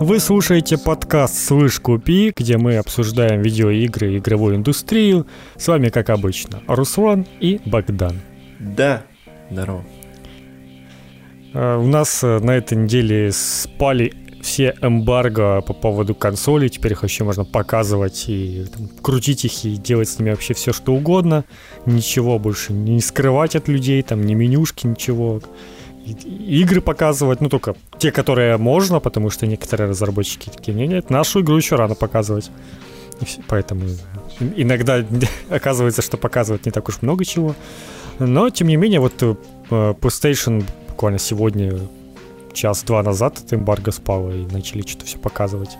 Вы слушаете подкаст «Слышь, купи», где мы обсуждаем видеоигры и игровую индустрию. С вами, как обычно, Руслан и Богдан. Да, здорово. Э, У нас э, на этой неделе спали все эмбарго по поводу консолей. Теперь их вообще можно показывать и там, крутить их и делать с ними вообще все, что угодно. Ничего больше не скрывать от людей, там ни менюшки, ничего. Игры показывать, ну только те, которые можно, потому что некоторые разработчики такие, нет, нет, нашу игру еще рано показывать. И всё, поэтому иногда оказывается, что показывать не так уж много чего. Но, тем не менее, вот э, PlayStation буквально сегодня, час-два назад от эмбарго спало и начали что-то все показывать.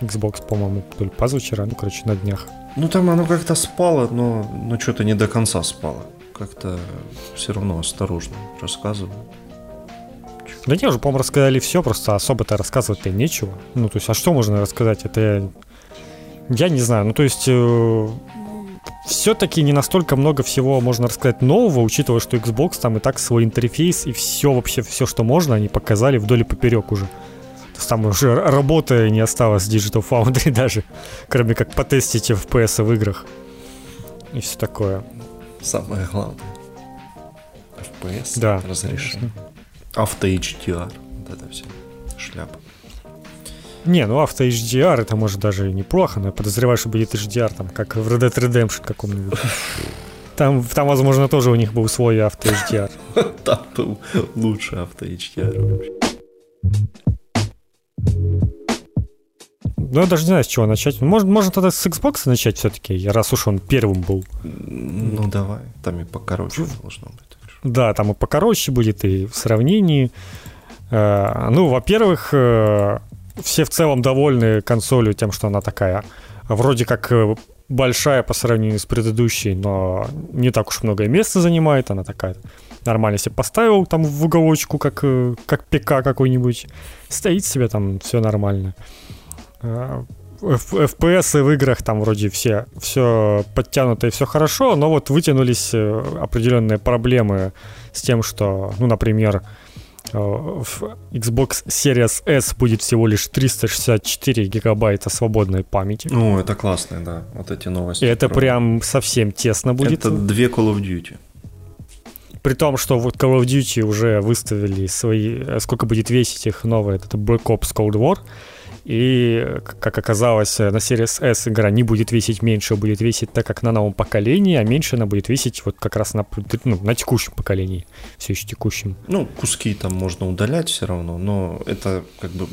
Xbox, по-моему, то ли позавчера, ну, короче, на днях. Ну там оно как-то спало, но, но что-то не до конца спало. Как-то все равно осторожно рассказываю. Да не, уже, по-моему, рассказали все, просто особо-то рассказывать-то нечего. Ну, то есть, а что можно рассказать? Это я, я не знаю. Ну, то есть, все-таки не настолько много всего можно рассказать нового, учитывая, что Xbox там и так свой интерфейс и все вообще, все, что можно, они показали вдоль и поперек уже. То есть там уже работы не осталось Digital Foundry даже, кроме как потестить FPS в играх. И все такое. Самое главное. FPS Да, разрешено. Авто HDR. Вот это все. Шляпа. Не, ну авто HDR это может даже и неплохо, но я подозреваю, что будет HDR, там, как в Red Dead Redemption каком-нибудь. Там, там, возможно, тоже у них был свой авто HDR. Там был лучше авто HDR вообще. Ну, я даже не знаю, с чего начать. Может, можно тогда с Xbox начать все-таки, раз уж он первым был. Ну давай, там и покороче должно быть. Да, там и покороче будет, и в сравнении. Э, Ну, во-первых, э, все в целом довольны консолью тем, что она такая вроде как э, большая по сравнению с предыдущей, но не так уж много места занимает. Она такая нормально себе поставил там в уголочку, как, как ПК какой-нибудь. Стоит себе там, все нормально. FPS в играх там вроде все, все подтянуто и все хорошо, но вот вытянулись э, определенные проблемы с тем, что, ну, например, э, в Xbox Series S будет всего лишь 364 гигабайта свободной памяти. Ну, это классно, да. Вот эти новости. И это про- прям совсем тесно будет. Это две Call of Duty. При том, что вот Call of Duty уже выставили свои... э, Сколько будет весить их новое, это Black Ops Cold War. И, э, как оказалось, э, на Series S игра не будет весить меньше, а будет весить так, как на новом поколении, а меньше она будет весить вот как раз на, ну, на текущем поколении, все еще текущем. Ну, куски там можно удалять все равно, но это как бы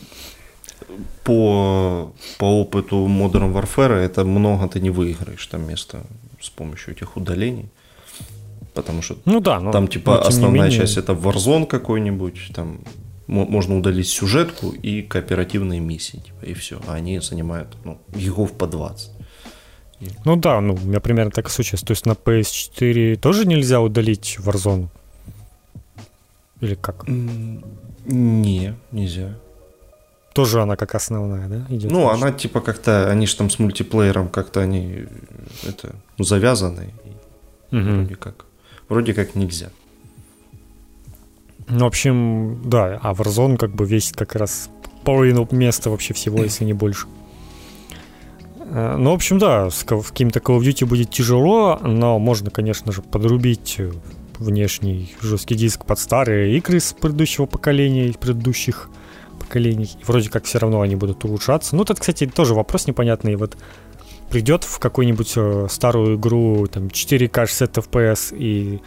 по, по опыту Modern Warfare это много ты не выиграешь там место с помощью этих удалений. Потому что Ну да, но... там типа но основная менее- часть это Warzone какой-нибудь, там можно удалить сюжетку и кооперативные миссии, типа, и все. А они занимают ну, гигов по 20. Ну да, ну, у меня примерно так и случилось. То есть на PS4 тоже нельзя удалить Warzone? Или как? Не, нельзя. Тоже она как основная, да, идет? Ну, она типа как-то, они же там с мультиплеером как-то они это ну, завязаны. Мгм. Вроде как. Вроде как нельзя. Ну, в общем, да, а Warzone как бы весит как раз половину места вообще всего, если не больше. Э, Ну, в общем, да, с ка- каким-то Call of Duty будет тяжело, но можно, конечно же, подрубить э, внешний жесткий диск под старые игры с предыдущего поколения и предыдущих поколений. И вроде как все равно они будут улучшаться. Ну, тут, кстати, тоже вопрос непонятный. Вот придет в какую-нибудь э, старую игру, там, 4К 60 FPS, и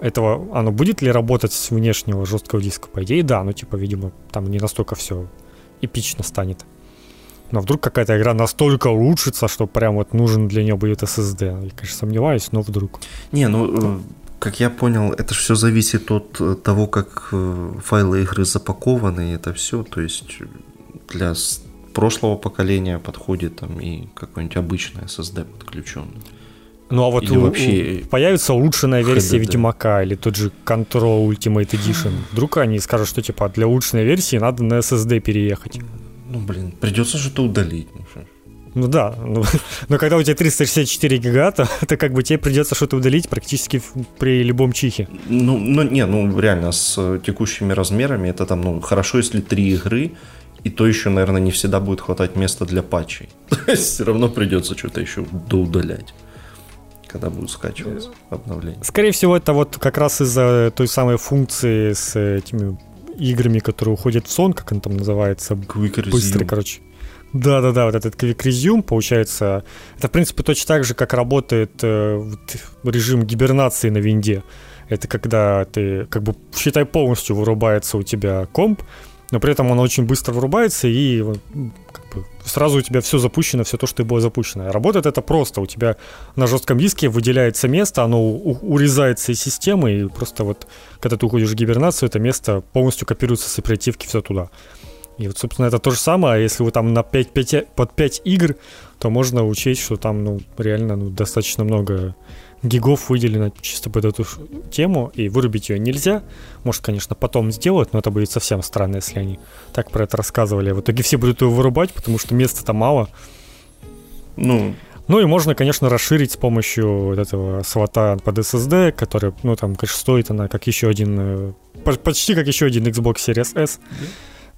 этого, оно будет ли работать с внешнего жесткого диска? По идее, да, ну, типа, видимо, там не настолько все эпично станет. Но вдруг какая-то игра настолько улучшится, что прям вот нужен для нее будет SSD. Я, конечно, сомневаюсь, но вдруг. Не, ну, э, как я понял, это все зависит от э, того, как э, файлы игры запакованы, и это все. То есть для прошлого поколения подходит там и какой-нибудь обычный SSD подключенный. Ну, а вот Или у- вообще у- появится улучшенная версия HDD. Ведьмака или тот же Control Ultimate Edition. Вдруг они скажут, что, типа, для улучшенной версии надо на SSD переехать. Ну, блин, придется что-то удалить. Ну. Ну да, ну, но когда у тебя 364 гига, то, как бы тебе придется что-то удалить практически при любом чихе. Ну, ну, не, ну, реально, с текущими размерами это там, ну, хорошо, если три игры, И то еще, наверное, не всегда будет хватать места для патчей. То есть все равно придется что-то еще доудалять когда будут скачиваться обновления. Скорее всего, это вот как раз из-за той самой функции с этими играми, которые уходят в сон, как он там называется. Quick Resume. Быстрый, короче. Да-да-да, вот этот Quick Resume, получается, это, в принципе, точно так же, как работает э, вот, режим гибернации на винде. Это когда ты, как бы, считай, полностью вырубается у тебя комп, но при этом он очень быстро вырубается, и сразу у тебя все запущено, все то, что и было запущено. Работает это просто. У тебя на жестком диске выделяется место, оно урезается из системы, и просто вот, когда ты уходишь в гибернацию, это место полностью копируется с оперативки все туда. И вот, собственно, это то же самое. А если вы там на 5, 5, под 5 игр, то можно учесть, что там, ну, реально, ну, достаточно много гигов выделено чисто под эту тему, и вырубить ее нельзя. Может, конечно, потом сделают, но это будет совсем странно, если они так про это рассказывали. В итоге все будут ее вырубать, потому что места там мало. Ну, ну и можно, конечно, расширить с помощью вот этого свата под SSD, который, ну там, конечно, стоит она как еще один, э, почти как еще один Xbox Series S.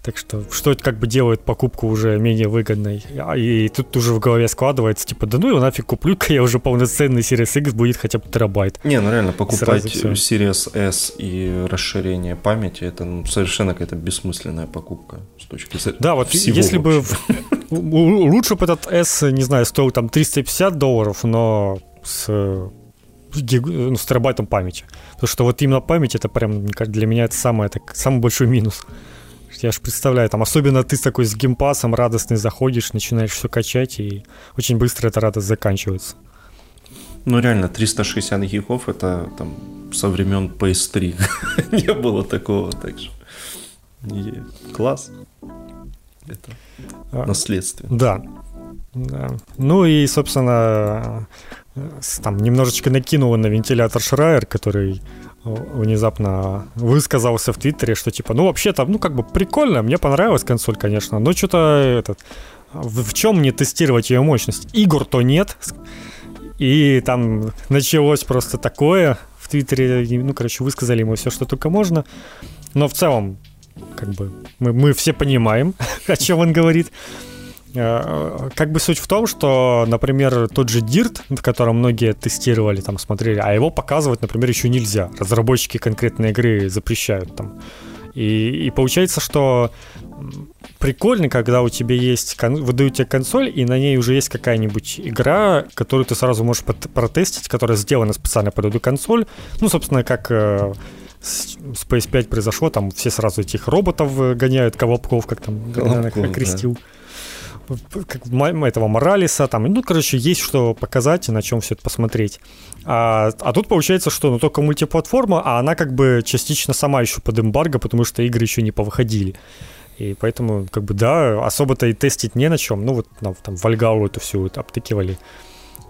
Так что, что это как бы делает покупку уже менее выгодной. А, и тут уже в голове складывается, типа, да ну его нафиг куплю-ка я уже полноценный Series X будет хотя бы терабайт. Не, ну реально, покупать Series S и расширение памяти, это ну, совершенно какая-то бессмысленная покупка с точки зрения Да, вот всего если бы лучше бы этот S, не знаю, стоил там 350 долларов, но с ну, с терабайтом памяти. Потому что вот именно память это прям для меня это самое, это самый большой минус. Я же представляю, там особенно ты такой с геймпасом радостный заходишь, начинаешь все качать, и очень быстро эта радость заканчивается. Ну реально, 360 гигов это там со времен PS3 не было такого, так что класс. Это а, наследство. Да. да. Ну и, собственно, там немножечко накинуло на вентилятор Шрайер, который внезапно высказался в Твиттере, что типа, ну вообще-то, ну как бы прикольно, мне понравилась консоль, конечно, но что-то этот, в, в чем мне тестировать ее мощность? Игр-то нет, и там началось просто такое в Твиттере, ну короче, высказали ему все, что только можно, но в целом, как бы, мы, мы все понимаем, о чем он говорит. Э, как бы суть в том, что, например, тот же Dirt, в котором многие тестировали, там смотрели, а его показывать, например, еще нельзя. Разработчики конкретной игры запрещают там. И, и получается, что прикольно, когда у тебя есть, выдают тебе консоль, и на ней уже есть какая-нибудь игра, которую ты сразу можешь протестить, которая сделана специально под эту консоль. Ну, собственно, как э, с PS5 произошло, там все сразу этих роботов э, гоняют, колобков, как там Колобков, окрестил. Да как, этого Моралиса, там, ну, короче, есть что показать и на чем все это посмотреть. А, а тут получается, что ну, только мультиплатформа, а она как бы частично сама еще под эмбарго, потому что игры еще не повыходили. И поэтому, как бы, да, особо-то и тестить не на чем. Ну, вот там Вальгалу эту всю вот обтыкивали.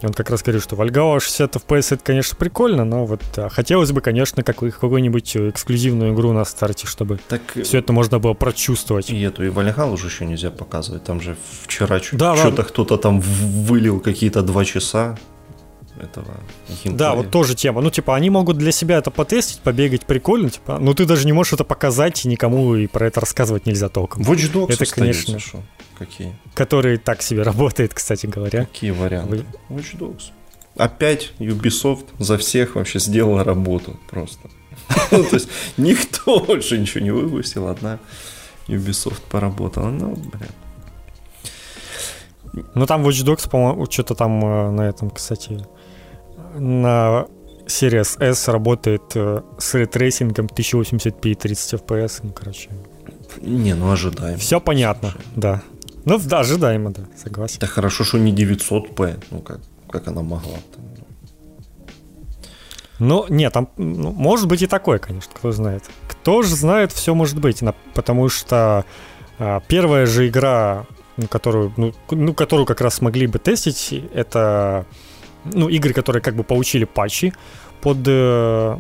Он как раз говорит, что Valhalla 60 FPS это, конечно, прикольно, но вот да, хотелось бы, конечно, как, какую-нибудь эксклюзивную игру на старте, чтобы так, все это можно было прочувствовать. И эту, и Valhalla уже еще нельзя показывать. Там же вчера да, что-то да. кто-то там вылил какие-то два часа этого геймплея. Да, вот тоже тема. Ну, типа, они могут для себя это потестить, побегать прикольно, типа, но ты даже не можешь это показать, и никому и про это рассказывать нельзя толком. Watch Dogs это, конечно, шо? Какие? Который так себе работает, кстати говоря. Какие варианты? Вы... Watch Dogs. Опять Ubisoft за всех вообще сделала работу просто. Ну, то есть никто больше ничего не выпустил, одна Ubisoft поработала. Ну, блин. Ну, там Watch Dogs, по-моему, что-то там э, на этом, кстати, на Series S работает э, с ray tracing ом 1080p и 30 FPS, ну, короче. Не, ну ожидаемо. Все понятно, Слушай. да. Ну, да, ожидаемо, да, согласен. Да хорошо, что не 900p, ну как, как она могла -то. Ну, нет, там, ну, может быть и такое, конечно, кто знает. Кто же знает, все может быть, потому что а, первая же игра, которую, ну, ну, которую как раз смогли бы тестить, это ну, игры, которые как бы получили патчи под э,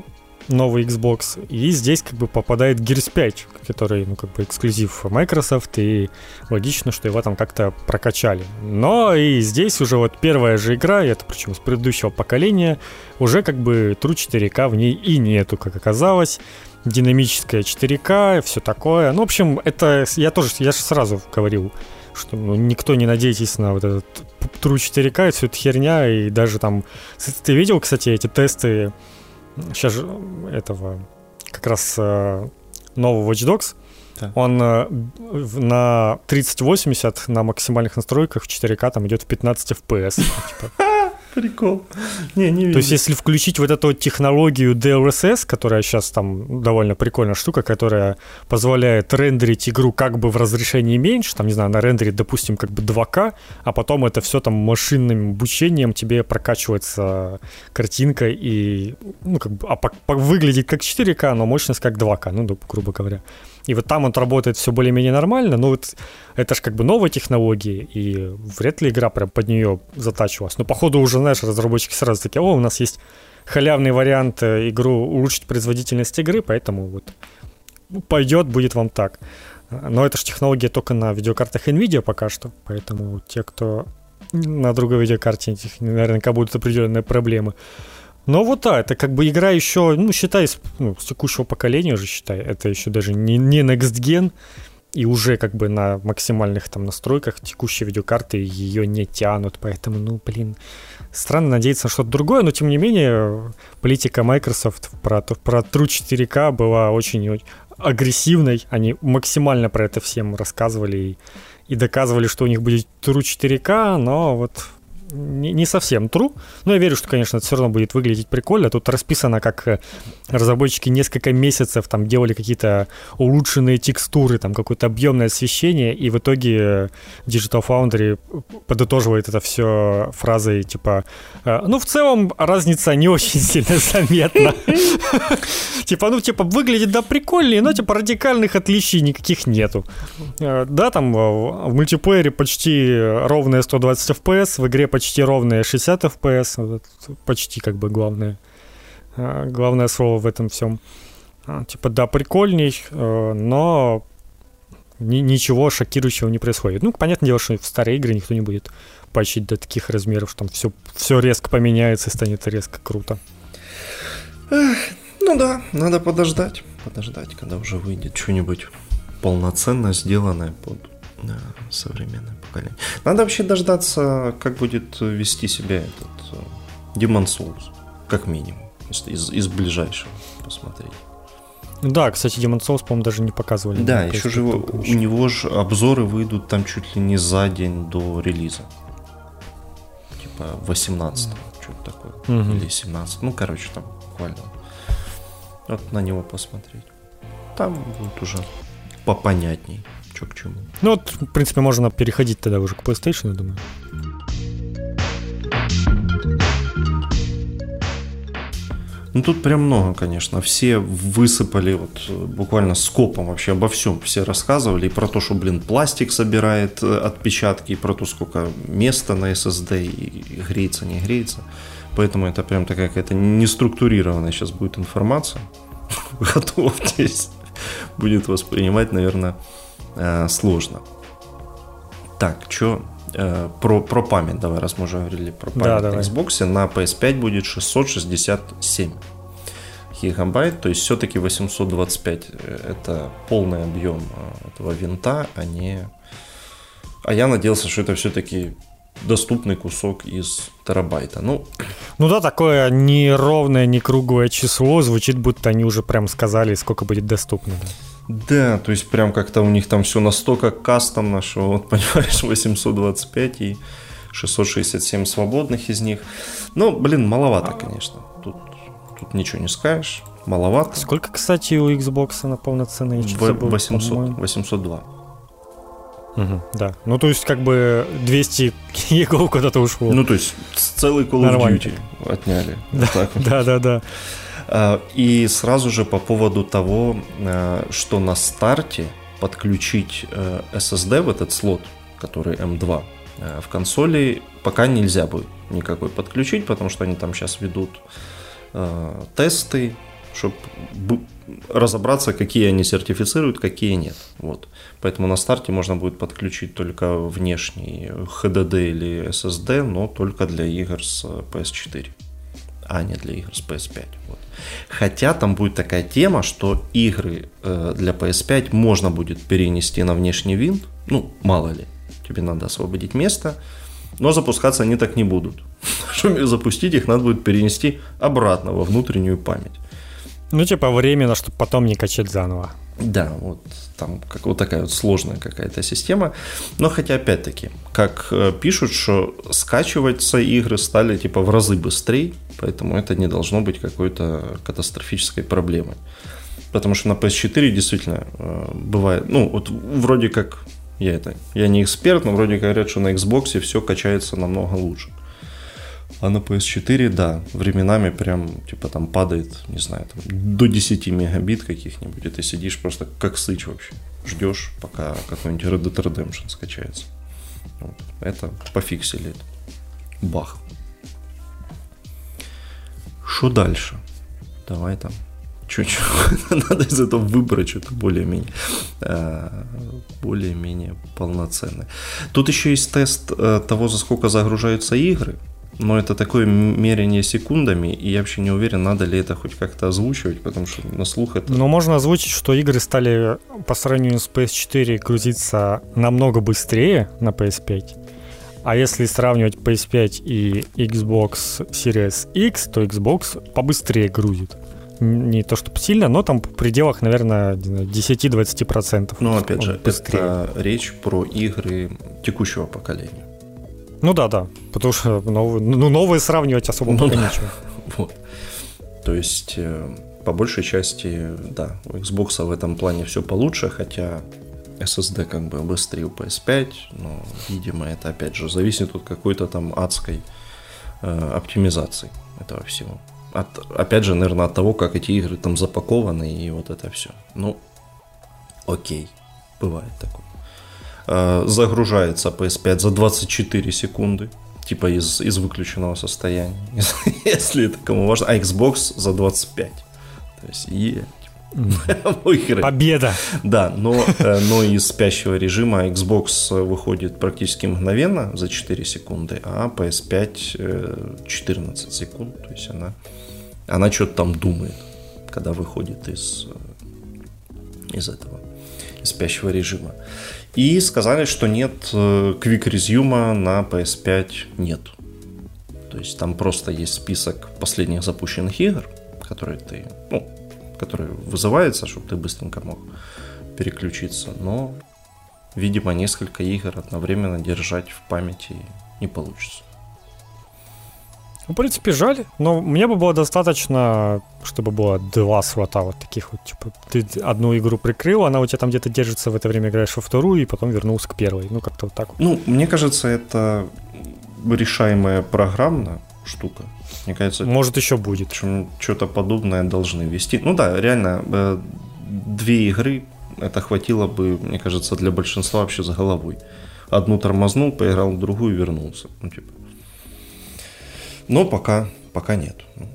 новый Xbox, и здесь как бы попадает Gears 5, который, ну, как бы эксклюзив Microsoft, и логично, что его там как-то прокачали. Но и здесь уже вот первая же игра, и это причем с предыдущего поколения, уже как бы True 4K в ней и нету, как оказалось. Динамическая 4К, все такое. Ну, в общем, это я тоже, я же сразу говорил, что ну, никто не надейтесь на вот этот True 4K, все это херня, и даже там... Ты видел, кстати, эти тесты сейчас же этого как раз нового Watch Dogs, да. он э, на 3080 на максимальных настройках в 4К там идет в 15 FPS. Прикол. Не, не видно. То есть, если включить вот эту технологию DLSS, которая сейчас там довольно прикольная штука, которая позволяет рендерить игру как бы в разрешении меньше, там, не знаю, на рендере, допустим, как бы 2К, а потом это все там машинным обучением тебе прокачивается картинка и, ну, как бы, а по, по, выглядит как 4К, но мощность как 2К, ну, грубо говоря. И вот там он работает все более-менее нормально, но вот это же как бы новая технология, и вряд ли игра прям под нее затачивалась. Но походу уже, знаешь, разработчики сразу такие, о, у нас есть халявный вариант э, игру улучшить производительность игры, поэтому вот пойдет, будет вам так. Но это же технология только на видеокартах NVIDIA пока что, поэтому те, кто на другой видеокарте, наверняка будут определенные проблемы. Но вот да, это как бы игра еще, ну, считай, с, ну, с текущего поколения уже считай, это еще даже не, не Next Gen, и уже как бы на максимальных там настройках текущие видеокарты ее не тянут, поэтому, ну, блин, странно надеяться на что-то другое, но тем не менее политика Microsoft про, про True 4K была очень агрессивной, они максимально про это всем рассказывали и, и доказывали, что у них будет True 4K, но вот не, совсем true, но я верю, что, конечно, это все равно будет выглядеть прикольно. Тут расписано, как э, разработчики несколько месяцев там делали какие-то улучшенные текстуры, там какое-то объемное освещение, и в итоге Digital Foundry подытоживает это все фразой типа «Э, «Ну, в целом, разница не очень сильно заметна». Типа, ну, типа, выглядит, да, прикольнее, но, типа, радикальных отличий никаких нету. Э, да, там в мультиплеере почти ровные 120 FPS, в игре почти почти ровные 60 FPS, вот, почти как бы главное, а, главное слово в этом всем. А, типа, да, прикольней, э, но ничего шокирующего не происходит. Ну, понятное дело, что в старые игры никто не будет пачить до таких размеров, что там все, все резко поменяется и станет резко круто. Ну да, надо подождать, подождать, когда уже выйдет что-нибудь полноценно сделанное под да, современное поколение. Надо вообще дождаться, как будет вести себя этот э, Demon Souls, как минимум, из, из, ближайшего посмотреть. Да, кстати, Demon Souls, по-моему, даже не показывали. Да, еще же его, у него же обзоры выйдут там чуть ли не за день до релиза. Типа 18 mm. что-то такое. Угу. Или 17 Ну, короче, там буквально. Вот на него посмотреть. Там будет уже попонятней что к чему. Ну вот, в принципе, можно переходить тогда уже к PlayStation, я думаю. Ну тут прям много, конечно. Все высыпали вот э, буквально скопом вообще обо всем. Все рассказывали и про то, что, блин, пластик собирает э, отпечатки, и про то, сколько места на SSD, и греется, не греется. Поэтому это прям такая какая-то неструктурированная сейчас будет информация. Готовьтесь. Будет воспринимать, наверное, э, сложно. Так, что э, про, про память, давай, раз мы уже говорили про память да, на Xbox, на PS5 будет 667 гигабайт, то есть все-таки 825 э, это полный объем э, этого винта, а не... А я надеялся, что это все-таки доступный кусок из терабайта. Ну, ну да, такое неровное, не круглое число звучит, будто они уже прям сказали, сколько будет доступно. Да. Да, то есть прям как-то у них там все настолько кастомно, что вот понимаешь, 825 и 667 свободных из них. Ну, блин, маловато, конечно. Тут, тут ничего не скажешь. Маловато. Сколько, кстати, у Xbox на полноценные часы 800, 802. Угу, да. Ну, то есть, как бы 200 егов куда-то ушло. Ну, то есть, целый Call of Duty отняли. Да, вот да, да, да. А, и сразу же по поводу того, а, что на старте подключить э, SSD в этот слот, который M2, э, в консоли пока нельзя будет никакой подключить, потому что они там сейчас ведут э, тесты чтобы разобраться, какие они сертифицируют, какие нет. Вот. Поэтому на старте можно будет подключить только внешний HDD или SSD, но только для игр с PS4, а не для игр с PS5. Вот. Хотя там будет такая тема, что игры э, для PS5 можно будет перенести на внешний винт, ну, мало ли, тебе надо освободить место, но запускаться они так не будут. Чтобы запустить их, надо будет перенести обратно во внутреннюю память. Ну, типа временно, чтобы потом не качать заново. Да, вот там как вот такая вот сложная какая-то система. Но хотя, опять-таки, как э, пишут, что скачиваться игры стали типа в разы быстрее, поэтому это не должно быть какой-то катастрофической проблемой. Потому что на PS4 действительно э, бывает, ну, вот вроде как я это, я не эксперт, но вроде говорят, что на Xbox все качается намного лучше. А на PS4, да, временами прям, типа, там падает, не знаю, там, до 10 мегабит каких-нибудь, и ты сидишь просто как сыч вообще. Ждешь, пока какой-нибудь Red Dead Redemption скачается. Вот. Это пофиксили. Бах. Что дальше? Давай там чуть-чуть. Надо из этого выбрать что-то более-менее э, более-менее полноценное. Тут еще есть тест э, того, за сколько загружаются игры. Но это такое мерение секундами, и я вообще не уверен, надо ли это хоть как-то озвучивать, потому что на слух это... Но можно озвучить, что игры стали по сравнению с PS4 грузиться намного быстрее на PS5. А если сравнивать PS5 и Xbox Series X, то Xbox побыстрее грузит. Не то чтобы сильно, но там в пределах, наверное, 10-20%. Ну, опять же, быстрее. это речь про игры текущего поколения. Ну да, да. Потому что новые, ну, новые сравнивать особо ну, да. нечего. Вот. То есть, э, по большей части, да, у Xbox в этом плане все получше, хотя SSD как бы быстрее у PS5, но, видимо, это опять же зависит от какой-то там адской э, оптимизации этого всего. От, опять же, наверное, от того, как эти игры там запакованы и вот это все. Ну, окей, бывает такое. Загружается PS5 за 24 секунды, типа из, из выключенного состояния, если это кому важно, а Xbox за 25. То есть, е, Победа! Да, но, но из спящего режима Xbox выходит практически мгновенно за 4 секунды, а PS5 14 э, секунд. То есть она, она что-то там думает, когда выходит из, из этого, из спящего режима. И сказали, что нет э, Quick Resume на PS5 нет. То есть там просто есть список последних запущенных игр, которые ты, ну, которые вызываются, чтобы ты быстренько мог переключиться. Но, видимо, несколько игр одновременно держать в памяти не получится. Ну, в принципе, жаль, но мне бы было достаточно, чтобы было два слота вот таких вот, типа, ты одну игру прикрыл, она у тебя там где-то держится, в это время играешь во вторую, и потом вернулся к первой, ну, как-то вот так вот. Ну, мне кажется, это решаемая программно штука. Мне кажется, может еще будет. Что-то подобное должны вести. Ну да, реально, э, две игры это хватило бы, мне кажется, для большинства вообще за головой. Одну тормознул, поиграл, другую вернулся. Ну, типа. Но пока, пока нет. Ну,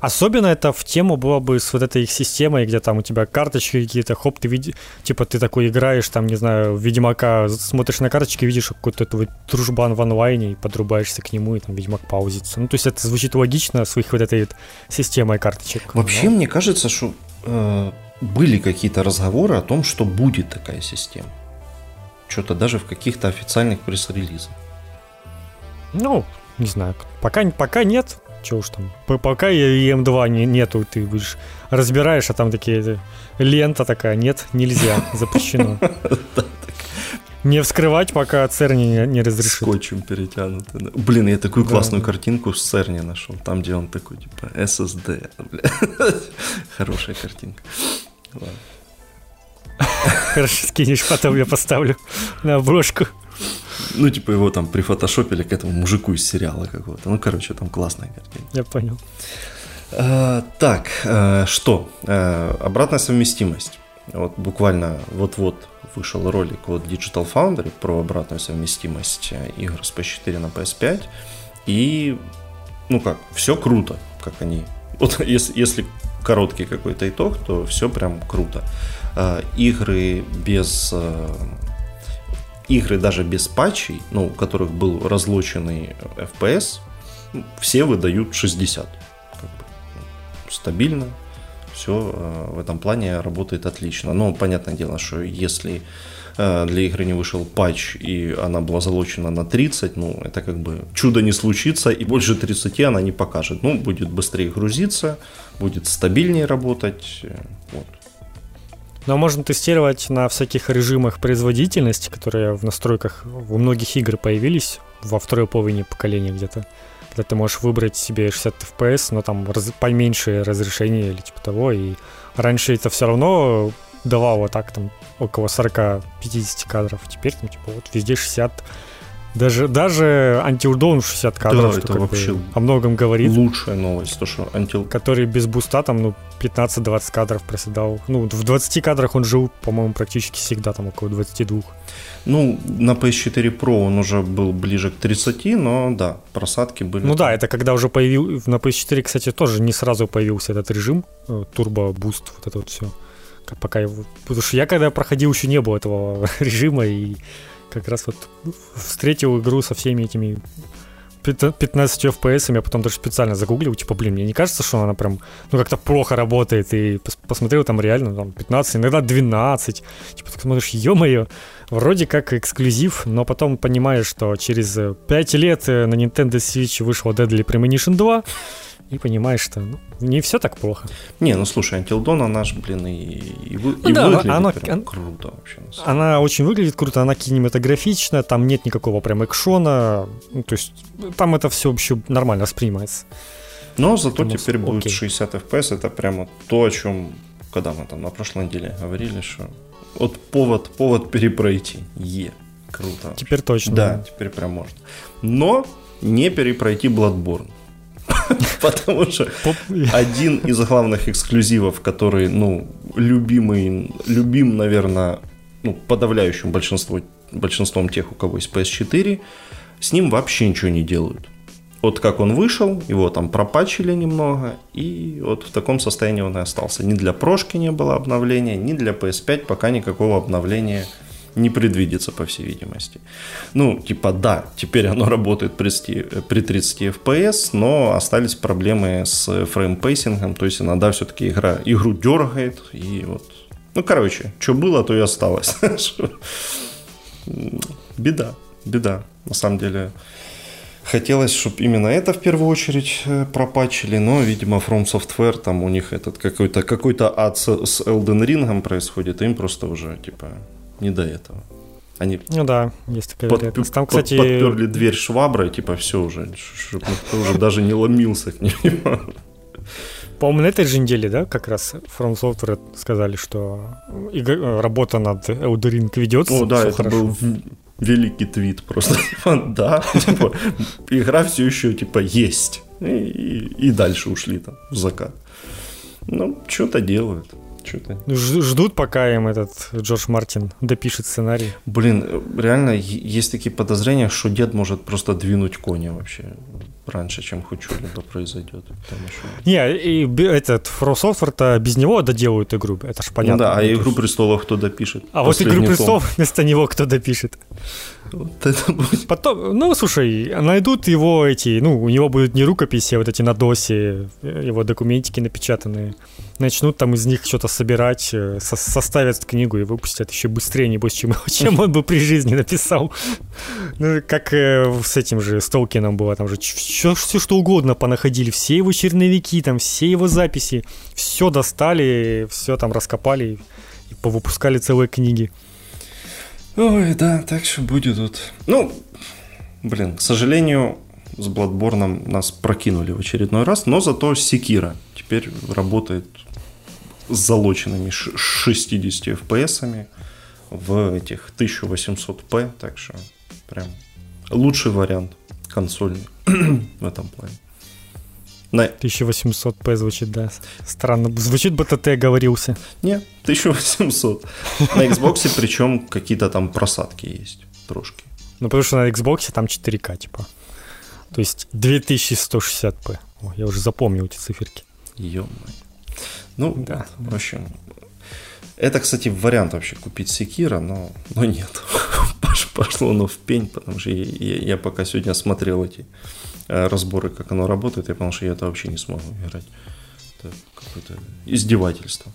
Особенно это в тему было бы с вот этой их системой, где там у тебя карточки какие-то, хоп, ты видишь, типа ты такой играешь, там, не знаю, Ведьмака, смотришь на карточки, видишь какой-то твой дружбан в онлайне, и подрубаешься к нему, и там Ведьмак паузится. Ну, то есть это звучит логично с их вот этой вот системой карточек. Вообще, но... мне кажется, что э, были какие-то разговоры о том, что будет такая система. Что-то даже в каких-то официальных пресс-релизах. Ну, не знаю, пока, пока нет, чего уж там. Пока и М2 не, нету, ты будешь разбираешь, а там такие лента такая, нет, нельзя, запрещено. Не вскрывать, пока Церни не, не разрешит. Скотчем перетянуто. Блин, я такую классную да. картинку с Церни нашел. Там, где он такой, типа, SSD. Хорошая картинка. Хорошо, скинешь, потом я поставлю на обложку. Ну, типа его там прифотошопили к этому мужику из сериала какого-то. Ну, короче, там классная картина. Я понял. А, так, а, что? А, обратная совместимость. Вот буквально вот-вот вышел ролик от Digital Foundry про обратную совместимость игр с PS4 на PS5. И, ну как, все круто, как они... Вот если, если короткий какой-то итог, то все прям круто. Игры без игры даже без патчей, ну, у которых был разлоченный FPS, все выдают 60. Как бы, ну, стабильно, все э, в этом плане работает отлично. Но понятное дело, что если э, для игры не вышел патч и она была залочена на 30, ну, это как бы чудо не случится, и больше 30 она не покажет. Ну, будет быстрее грузиться, будет стабильнее работать, э, вот. Но можно тестировать на всяких режимах производительности, которые в настройках у многих игр появились во второй половине поколения где-то. Когда ты можешь выбрать себе 60 FPS, но там раз, поменьше разрешение или типа того. И раньше это все равно давало так там около 40-50 кадров. Теперь там типа вот везде 60 даже, даже антилдон 60 кадров, да, это вообще о многом говорит. Лучшая новость, то что антил... Который без буста там, ну, 15-20 кадров проседал. Ну, в 20 кадрах он жил, по-моему, практически всегда, там около 22. Ну, на PS4 Pro он уже был ближе к 30, но да, просадки были. Ну да, это когда уже появился, на PS4, кстати, тоже не сразу появился этот режим, э, turbo boost, вот это вот все. Пока его... Потому что я когда проходил, еще не было этого режима, и как раз вот встретил игру со всеми этими 15 FPS, я потом даже специально загуглил, типа, блин, мне не кажется, что она прям, ну, как-то плохо работает, и посмотрел там реально, там, 15, иногда 12, типа, ты смотришь, ё-моё, вроде как эксклюзив, но потом понимаешь, что через 5 лет э, на Nintendo Switch вышла Deadly Premonition 2, и понимаешь, что ну, не все так плохо. Не, ну слушай, Dawn, она же, блин, и, и, вы, ну, и да, выглядит она, прям она, круто вообще. Она очень выглядит круто, она кинематографичная, там нет никакого прям экшона, ну, то есть там это все вообще нормально воспринимается. Но зато Потому теперь окей. будет 60 FPS, это прямо то, о чем, когда мы там на прошлой неделе говорили, что вот повод, повод перепройти. Е, круто. Теперь точно. Да, теперь прям можно. Но не перепройти Bloodborne. Потому что один из главных эксклюзивов, который, ну, любимый, любим, наверное, ну, подавляющим большинством, большинством тех, у кого есть PS4, с ним вообще ничего не делают. Вот как он вышел, его там пропачили немного, и вот в таком состоянии он и остался. Ни для прошки не было обновления, ни для PS5 пока никакого обновления не предвидится, по всей видимости. Ну, типа, да, теперь оно работает при 30, при 30 FPS, но остались проблемы с frame pacing ом, то есть иногда все-таки игра, игру дергает, и вот... Ну, короче, что было, то и осталось. Беда, беда, на самом деле. Хотелось, чтобы именно это в первую очередь э, пропачили, но, видимо, From Software, там у них этот какой-то какой ад с Elden Ring происходит, им просто уже, типа, не до этого. Они ну да, есть такая под, вероятность. Там, кстати... подперли дверь шваброй, типа все уже, чтобы никто уже даже не ломился к ним. По-моему, на этой же неделе, да, как раз From Software сказали, что работа над Elden ведется. О, да, это хорошо. был великий твит просто. Да, типа, игра все еще, типа, есть. И, и, и дальше ушли там в закат. Ну, что-то делают что-то. Ждут, пока им этот Джордж Мартин допишет сценарий. Блин, реально есть такие подозрения, что дед может просто двинуть коня вообще раньше, чем хоть что-либо произойдет. Еще... Не, и этот From Software-то без него доделают игру, это ж понятно. Ну да, а Игру Престолов кто допишет? А вот Игру Престолов вместо него кто допишет? Вот это будет... Потом, ну, слушай, найдут его эти, ну, у него будут не рукописи, а вот эти на досе, его документики напечатанные. Начнут там из них что-то собирать, э, со- составят книгу и выпустят еще быстрее, небось, чем, чем он бы при жизни написал. Ну, как э, с этим же, с Толкином было, там же все, все что угодно понаходили, все его черновики, там, все его записи, все достали, все там раскопали и повыпускали целые книги. Ой, да, так что будет тут. Ну, блин, к сожалению, с Bloodborne нас прокинули в очередной раз, но зато Секира теперь работает с залоченными 60 FPS в этих 1800p, так что прям лучший вариант консольный в этом плане. На... 1800p звучит, да, странно. Звучит, будто ты оговорился. Не, 1800. На Xbox причем какие-то там просадки есть, трошки. Ну, потому что на Xbox там 4К, типа. То есть 2160p. О, я уже запомнил эти циферки. ё Ну, да. в общем, это, кстати, вариант вообще купить секира, но, но нет. Пошло оно в пень, потому что я, я, пока сегодня смотрел эти разборы, как оно работает, я понял, что я это вообще не смогу играть. Это какое-то издевательство.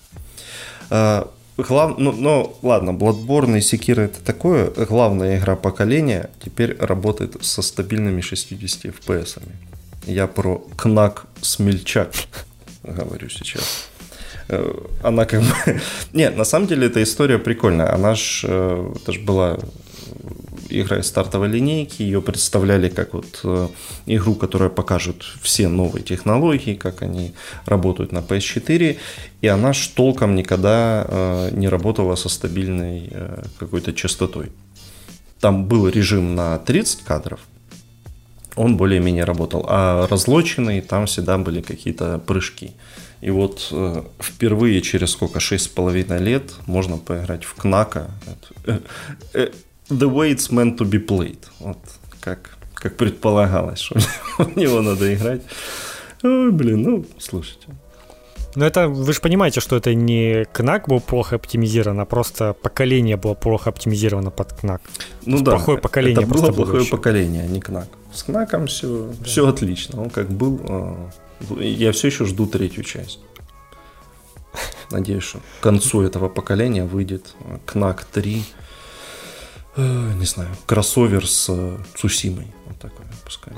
А, глав... ну, ну, ладно, Bloodborne и Sekiro это такое. Главная игра поколения теперь работает со стабильными 60 FPS. Я про Кнак Смельчак говорю сейчас. Э, она как бы... Нет, на самом деле эта история прикольная. Она ж... Э, это ж была игра стартовой линейки, ее представляли как вот э, игру, которая покажет все новые технологии, как они работают на PS4, и она ж толком никогда не работала со стабильной какой-то частотой. Там был режим на 30 кадров, он более-менее работал, а разлоченный там всегда были какие-то прыжки. И вот э, впервые через сколько, шесть с половиной лет можно поиграть в Кнака. Э, э, the way it's meant to be played. Вот как, как предполагалось, что в него надо играть. Ой, блин, ну, слушайте. Но это, вы же понимаете, что это не КНАК был плохо оптимизирован, а просто поколение было плохо оптимизировано под КНАК. Ну да, плохое поколение это было плохое было поколение, а не КНАК. С КНАКом все, да. все отлично. Он как был, а, я все еще жду третью часть. Надеюсь, что к концу этого поколения выйдет Кнак 3. Э, не знаю, кроссовер с э, Цусимой. Вот такой пускай.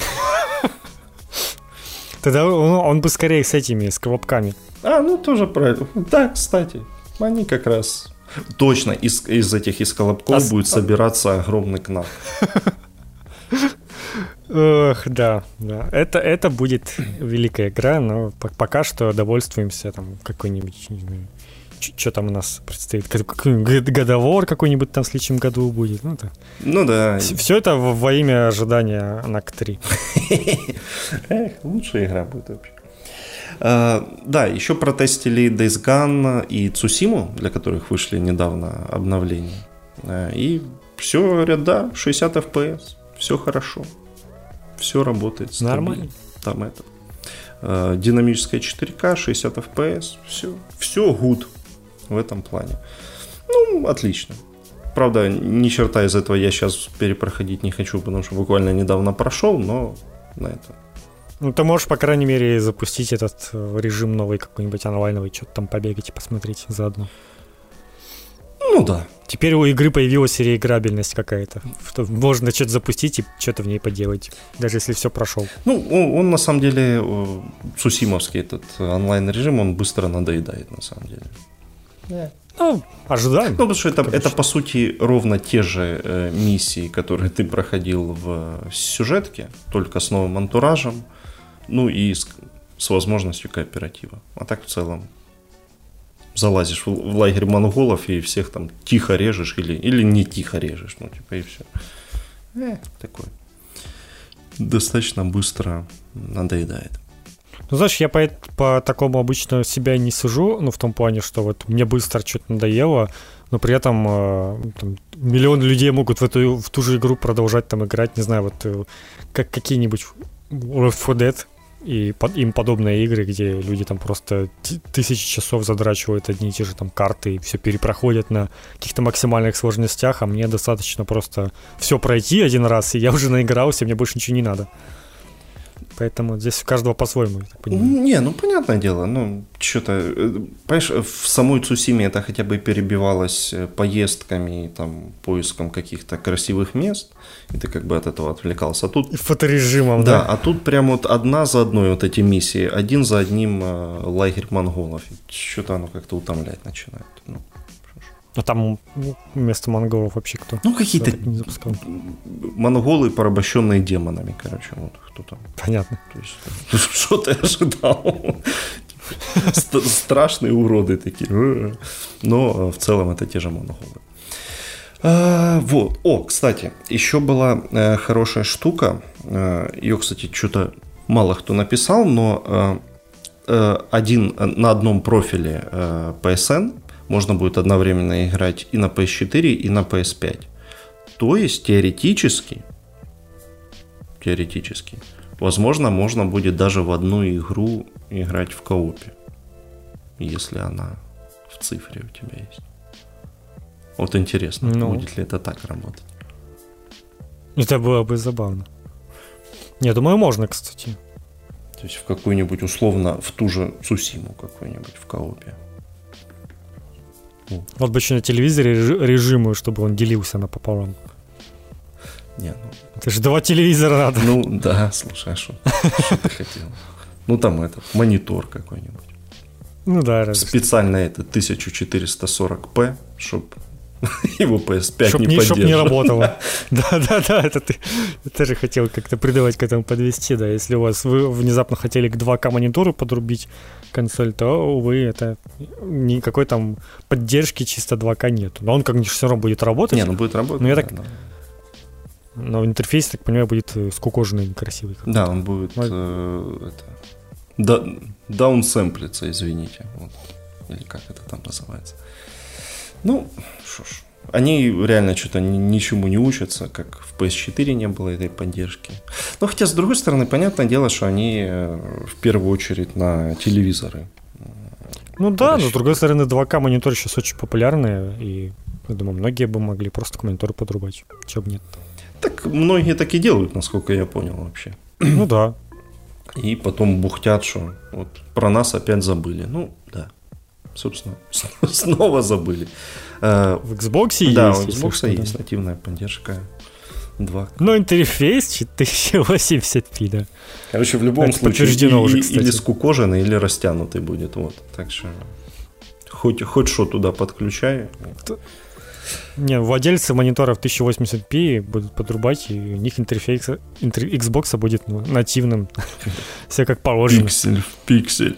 Тогда он, он бы скорее с этими, с колобками. А, ну тоже правильно. Да, кстати, они как раз точно из, из этих из колобков а будет собираться огромный кнак. Ох, да, да. Это, это будет великая игра, но пока что довольствуемся там какой-нибудь, не знаю, что там у нас предстоит, годовор какой-нибудь там в следующем году будет. Ну, да. ну да. Все это во, имя ожидания НАК 3. Эх, лучшая игра будет вообще. Uh, да, еще протестили Days Gone и Цусиму, для которых вышли недавно обновления. Uh, и все говорят, да, 60 FPS, все хорошо все работает. Стабильно. Нормально. Там это. Э, динамическая 4К, 60 FPS, все, все good в этом плане. Ну, отлично. Правда, ни черта из этого я сейчас перепроходить не хочу, потому что буквально недавно прошел, но на это. Ну, ты можешь, по крайней мере, запустить этот э, режим новый какой-нибудь онлайновый, что-то там побегать и посмотреть заодно. Ну да. Теперь у игры появилась реиграбельность какая-то. Можно что-то запустить и что-то в ней поделать, даже если все прошел. Ну, он, он на самом деле, Сусимовский этот онлайн-режим, он быстро надоедает на самом деле. Ну, ожидаем. Ну, потому что это, это по сути ровно те же э, миссии, которые ты проходил в сюжетке, только с новым антуражем, ну и с, с возможностью кооператива. А так в целом залазишь в, в лагерь монголов и всех там тихо режешь или, или не тихо режешь, ну типа и все. Э, такой. Достаточно быстро надоедает. Ну, знаешь, я по, по такому обычно себя не сижу, ну, в том плане, что вот мне быстро что-то надоело, но при этом э, там, миллион людей могут в, эту, в ту же игру продолжать там играть, не знаю, вот э, как какие-нибудь Left 4 Dead, и под, им подобные игры, где люди там просто тысячи часов задрачивают одни и те же там карты и все перепроходят на каких-то максимальных сложностях, а мне достаточно просто все пройти один раз, и я уже наигрался, мне больше ничего не надо. Поэтому здесь у каждого по-своему, я так понимаю. Не, ну понятное дело, ну что-то, э, понимаешь, в самой Цусиме это хотя бы перебивалось э, поездками, там, поиском каких-то красивых мест, и ты как бы от этого отвлекался. А тут... И фоторежимом, да. Да, а тут прям вот одна за одной вот эти миссии, один за одним э, лагерь монголов. Что-то оно как-то утомлять начинает. Ну. А там вместо монголов вообще кто? Ну, какие-то монголы, порабощенные демонами, короче, вот кто там. Понятно. То есть, ну, что ты ожидал? Страшные уроды такие. Но в целом это те же монголы. А, вот. О, кстати, еще была э, хорошая штука. Э, ее, кстати, что-то мало кто написал, но э, э один на одном профиле э, PSN можно будет одновременно играть и на PS4, и на PS5. То есть теоретически, теоретически, возможно, можно будет даже в одну игру играть в коопе. если она в цифре у тебя есть. Вот интересно, ну. будет ли это так работать. Это было бы забавно. Я думаю, можно, кстати. То есть в какую-нибудь условно, в ту же Сусиму какую-нибудь в коопе. Вот бы еще на телевизоре режимы, чтобы он делился напополам. Не, ну... Это же два телевизора надо. Ну, да, слушай, а что, ты хотел? Ну, там этот, монитор какой-нибудь. Ну да, Специально это 1440p, чтобы его PS5 чтоб не, не Чтоб не работало. Да-да-да, это ты, ты же хотел как-то придавать к этому подвести, да. Если у вас вы внезапно хотели к 2К монитору подрубить консоль, то, увы, это никакой там поддержки чисто 2К нет. Но он как-нибудь все равно будет работать. Не, ну будет работать. Но я так... Но интерфейс, так понимаю, будет э, скукоженный, красивый. Да, он будет э, это, да, даунсэмплиться, извините. Вот. Или как это там называется. Ну, что ж. Они реально что-то ничему не учатся, как в PS4 не было этой поддержки. Но хотя, с другой стороны, понятное дело, что они э, в первую очередь на телевизоры. Ну да, но с другой стороны, 2К мониторы сейчас очень популярные, и я думаю, многие бы могли просто к монитору подрубать. Чего бы нет. Так многие так и делают, насколько я понял вообще. Ну да. И потом бухтят, что вот про нас опять забыли. Ну. Собственно, снова забыли. Э, в Xbox да, есть? Да, у Xbox есть нативная поддержка 2. Но интерфейс 1080p, да. Короче, в любом Это случае, и, уже, кстати. или скукоженный, или растянутый будет. Вот. Так что хоть, хоть что туда подключай. Не, владельцы мониторов 1080p будут подрубать, и у них интерфейс интер, Xbox будет ну, нативным. Все как положено. Пиксель в пиксель.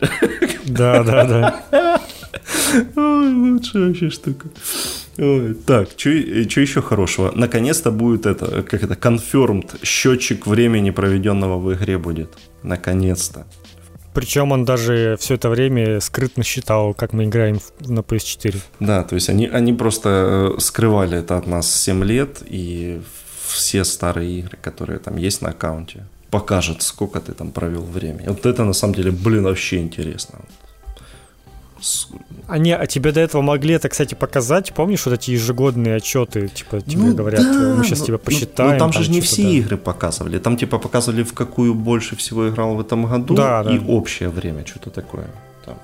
Да, да, да. Ой, лучшая вообще штука. Ой, так, что еще хорошего? Наконец-то будет это, как это, confirmed, счетчик времени, проведенного в игре будет. Наконец-то. Причем он даже все это время скрытно считал, как мы играем на PS4. Да, то есть они, они просто э, скрывали это от нас 7 лет, и все старые игры, которые там есть на аккаунте, покажет, сколько ты там провел времени. Вот это на самом деле, блин, вообще интересно. Они, а тебе до этого могли это, кстати, показать? Помнишь вот эти ежегодные отчеты, типа тебе ну, говорят, да, мы сейчас тебя посчитаем. Ну, ну там, там же не все да. игры показывали, там типа показывали, в какую больше всего играл в этом году да, и да. общее время, что-то такое. Там.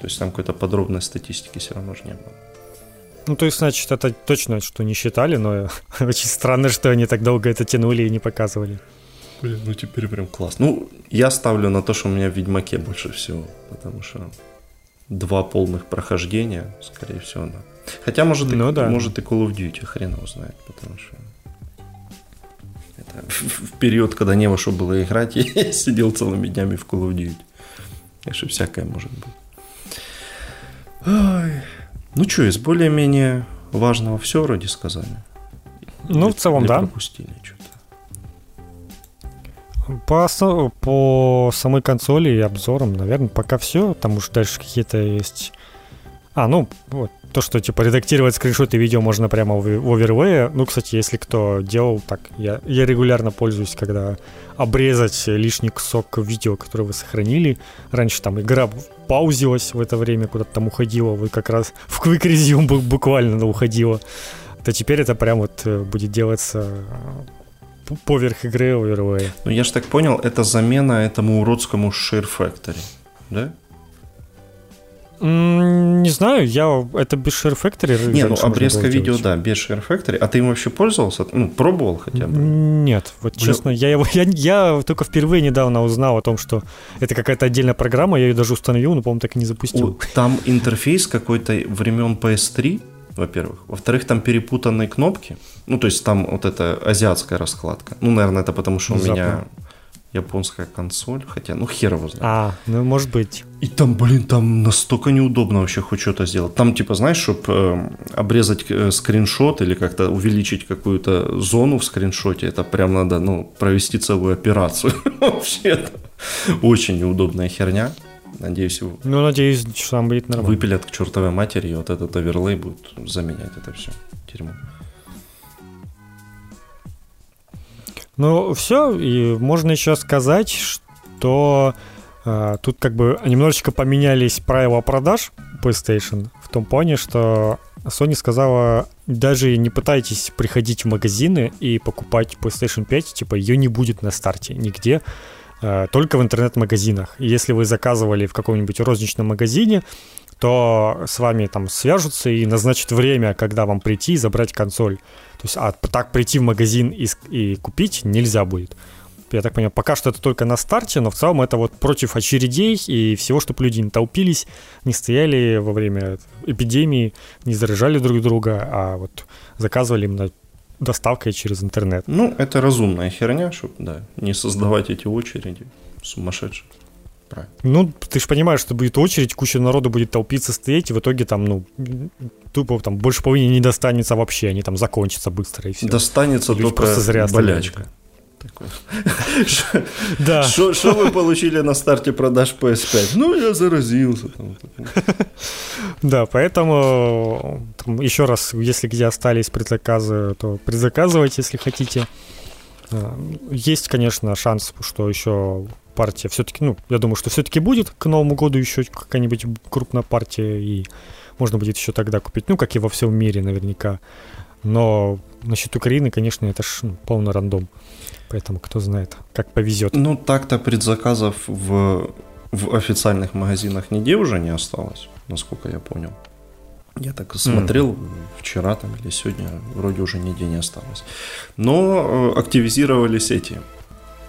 То есть там какой-то подробной статистики все равно же не было. Ну, то есть, значит, это точно, что не считали, но очень странно, что они так долго это тянули и не показывали. Блин, ну теперь прям класс. Ну, я ставлю на то, что у меня в Ведьмаке больше всего, потому что два полных прохождения, скорее всего, да. Хотя, может, ну, и, да. может и Call of Duty, хрен его знает, потому что это в период, когда не во что было играть, я сидел целыми днями в Call of Duty. Так что всякое может быть. Ой. Ну что, из более-менее важного все вроде сказали. Ну, Или, в целом, да. пропустили что по, по самой консоли и обзорам, наверное, пока все. Там уж дальше какие-то есть... А, ну, вот, то, что, типа, редактировать скриншоты видео можно прямо в, Overlay. Ну, кстати, если кто делал так, я, я регулярно пользуюсь, когда обрезать лишний кусок видео, которое вы сохранили. Раньше там игра паузилась в это время, куда-то там уходила, вы как раз в Quick Resume буквально уходила. То теперь это прям вот э, будет делаться поверх игры Overway. Ну, я же так понял, это замена этому уродскому Share Factory, да? Не знаю, я это без Share Factory. Не, ну обрезка видео, делать. да, без Share Factory. А ты им вообще пользовался? Ну, пробовал хотя бы? Нет, вот Блин. честно, я его, я, я только впервые недавно узнал о том, что это какая-то отдельная программа, я ее даже установил, но, по-моему, так и не запустил. О, там интерфейс какой-то времен PS3, во-первых. Во-вторых, там перепутанные кнопки. Ну, то есть там вот эта азиатская раскладка. Ну, наверное, это потому, что у меня японская консоль, хотя, ну, хер его знает. А, ну, может быть. И там, блин, там настолько неудобно вообще хоть что-то сделать. Там, типа, знаешь, чтобы э, обрезать э, скриншот или как-то увеличить какую-то зону в скриншоте, это прям надо, ну, провести целую операцию. Вообще, очень неудобная херня. Надеюсь, его... Ну, надеюсь, что там будет нормально. Выпилят к чертовой матери, и вот этот оверлей будет заменять это все тюрьму. Ну, все, и можно еще сказать, что А, тут как бы немножечко поменялись правила продаж PlayStation в том плане, что Sony сказала, даже не пытайтесь приходить в магазины и покупать PlayStation 5, типа ее не будет на старте нигде, только в интернет-магазинах. Если вы заказывали в каком-нибудь розничном магазине, то с вами там свяжутся и назначат время, когда вам прийти и забрать консоль. То есть, а так прийти в магазин и, и купить нельзя будет я так понимаю, пока что это только на старте, но в целом это вот против очередей и всего, чтобы люди не толпились, не стояли во время эпидемии, не заражали друг друга, а вот заказывали именно доставкой через интернет. Ну, это разумная херня, чтобы, да, не создавать эти очереди сумасшедшие. Правильно. Ну, ты же понимаешь, что будет очередь, куча народу будет толпиться, стоять, и в итоге там, ну, тупо там больше половины не достанется вообще, они там закончатся быстро и все. Достанется только просто зря болячка. Такой. Да. Что вы получили на старте продаж PS5? Ну, я заразился. Да, поэтому еще раз, если где остались предзаказы, то предзаказывайте, если хотите. А, есть, конечно, шанс, что еще партия все-таки, ну, я думаю, что все-таки будет к Новому году еще какая-нибудь крупная партия, и можно будет еще тогда купить, ну, как и во всем мире наверняка. Но насчет Украины, конечно, это ж ну, полный рандом. Поэтому кто знает, как повезет. Ну, так-то предзаказов в, в официальных магазинах нигде уже не осталось, насколько я понял. Я так смотрел mm. вчера там или сегодня, вроде уже нигде не осталось. Но э, активизировались эти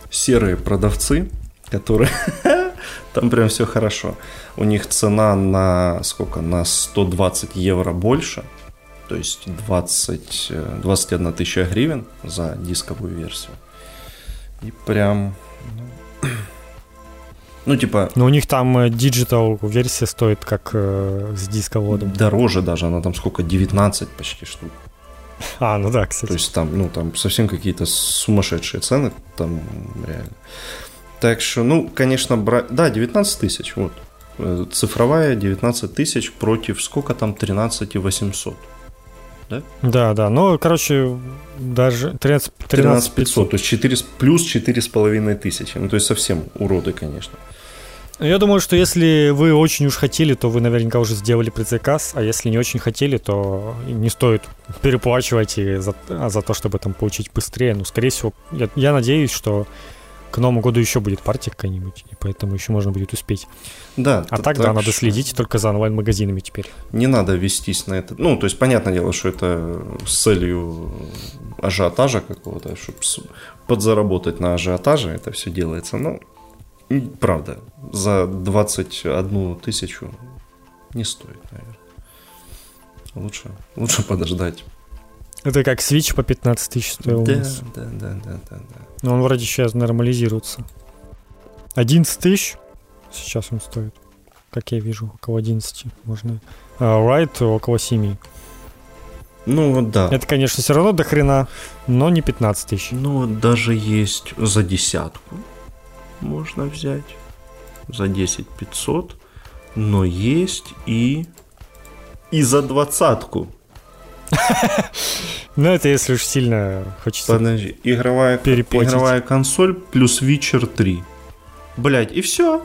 серые продавцы, которые там прям все хорошо. У них цена на сколько? На 120 евро больше. То есть 20, 21 э, тысяча гривен за дисковую версию. И прям... Ну, ну типа... Но у них там digital э, версия стоит как э, с дисководом. Дороже даже, она там сколько, 19 почти штук. А, ну да, кстати. То есть там, ну, там совсем какие-то сумасшедшие цены, там реально. Так что, ну, конечно, брать... Да, 19 тысяч, вот. Э, цифровая 19 тысяч против сколько там, 13 800 да? Да, да. Ну, короче, даже 13, 13, 13 500. То есть 4, плюс 4,5 тысячи. Ну, то есть совсем уроды, конечно. Я думаю, что если вы очень уж хотели, то вы наверняка уже сделали предзаказ, а если не очень хотели, то не стоит переплачивать и за, за то, чтобы там получить быстрее. Ну, скорее всего, я, я надеюсь, что к Новому году еще будет партия какая-нибудь, и поэтому еще можно будет успеть. Да. А так, да, надо следить только за онлайн-магазинами теперь. Не надо вестись на это. Ну, то есть, понятное дело, что это с целью ажиотажа какого-то, чтобы подзаработать на ажиотаже это все делается. Но, правда, за 21 тысячу не стоит, наверное. Лучше, лучше подождать. Это как Switch по 15 тысяч стоил да, Да, да, да, да, да. Но он вроде сейчас нормализируется. 11 тысяч сейчас он стоит. Как я вижу, около 11 можно. А Right около 7. Ну вот да. Это, конечно, все равно до хрена, но не 15 тысяч. Ну даже есть за десятку можно взять. За 10 500. Но есть и... И за двадцатку. Ну, это если уж сильно хочется Подожди, игровая, игровая консоль плюс Witcher 3. Блять, и все.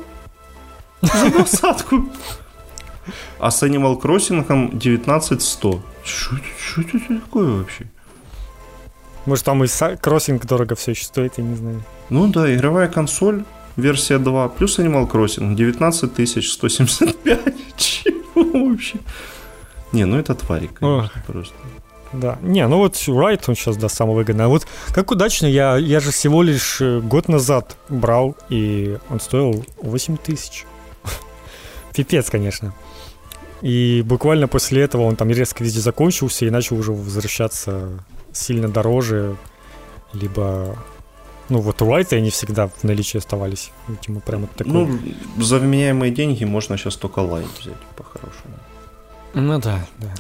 За двадцатку. А с Animal Crossing 19100. Что это такое вообще? Может, там и кроссинг дорого все еще стоит, я не знаю. Ну да, игровая консоль, версия 2, плюс Animal Crossing, 19 175. Чего вообще? Не, ну это тварик, конечно, О. просто. Да. Не, ну вот Райт он сейчас, да, самый выгодный. А вот как удачно, я, я же всего лишь э, год назад брал, и он стоил 8 тысяч. Пипец, конечно. И буквально после этого он там резко везде закончился и начал уже возвращаться сильно дороже. Либо ну, вот райты они всегда в наличии оставались. Видимо, прямо такой. Ну, за вменяемые деньги можно сейчас только лайт взять, по-хорошему. Ну да, да.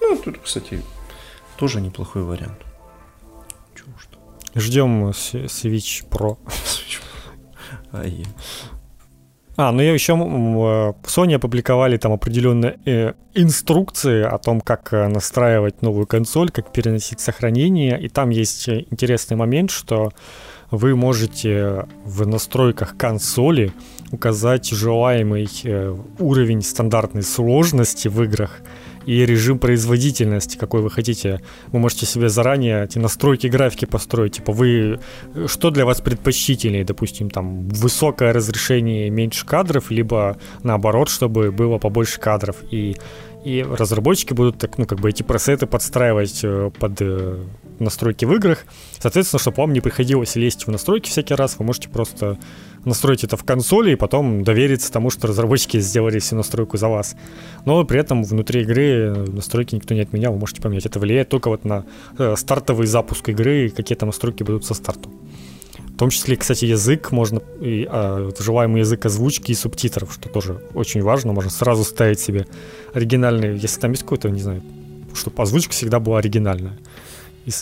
Ну, тут, кстати, тоже неплохой вариант. Чего что? Ждем Switch Pro. Ай. А, ну я еще Sony опубликовали там определенные э, инструкции о том, как э, настраивать новую консоль, как переносить сохранение. И там есть э, интересный момент, что вы можете в настройках консоли указать желаемый э, уровень стандартной сложности в играх и режим производительности, какой вы хотите. Вы можете себе заранее эти настройки графики построить. Типа вы, что для вас предпочтительнее, допустим, там высокое разрешение, меньше кадров, либо наоборот, чтобы было побольше кадров. И и разработчики будут так, ну, как бы эти пресеты подстраивать э, под э, настройки в играх. Соответственно, чтобы вам не приходилось лезть в настройки всякий раз, вы можете просто настроить это в консоли и потом довериться тому, что разработчики сделали всю настройку за вас. Но при этом внутри игры настройки никто не отменял, вы можете поменять. Это влияет только вот на э, стартовый запуск игры, какие-то настройки будут со старту. В том числе, кстати, язык можно, и, а, желаемый язык озвучки и субтитров, что тоже очень важно. Можно сразу ставить себе оригинальный, если там есть какой-то, не знаю, чтобы озвучка всегда была оригинальная. И,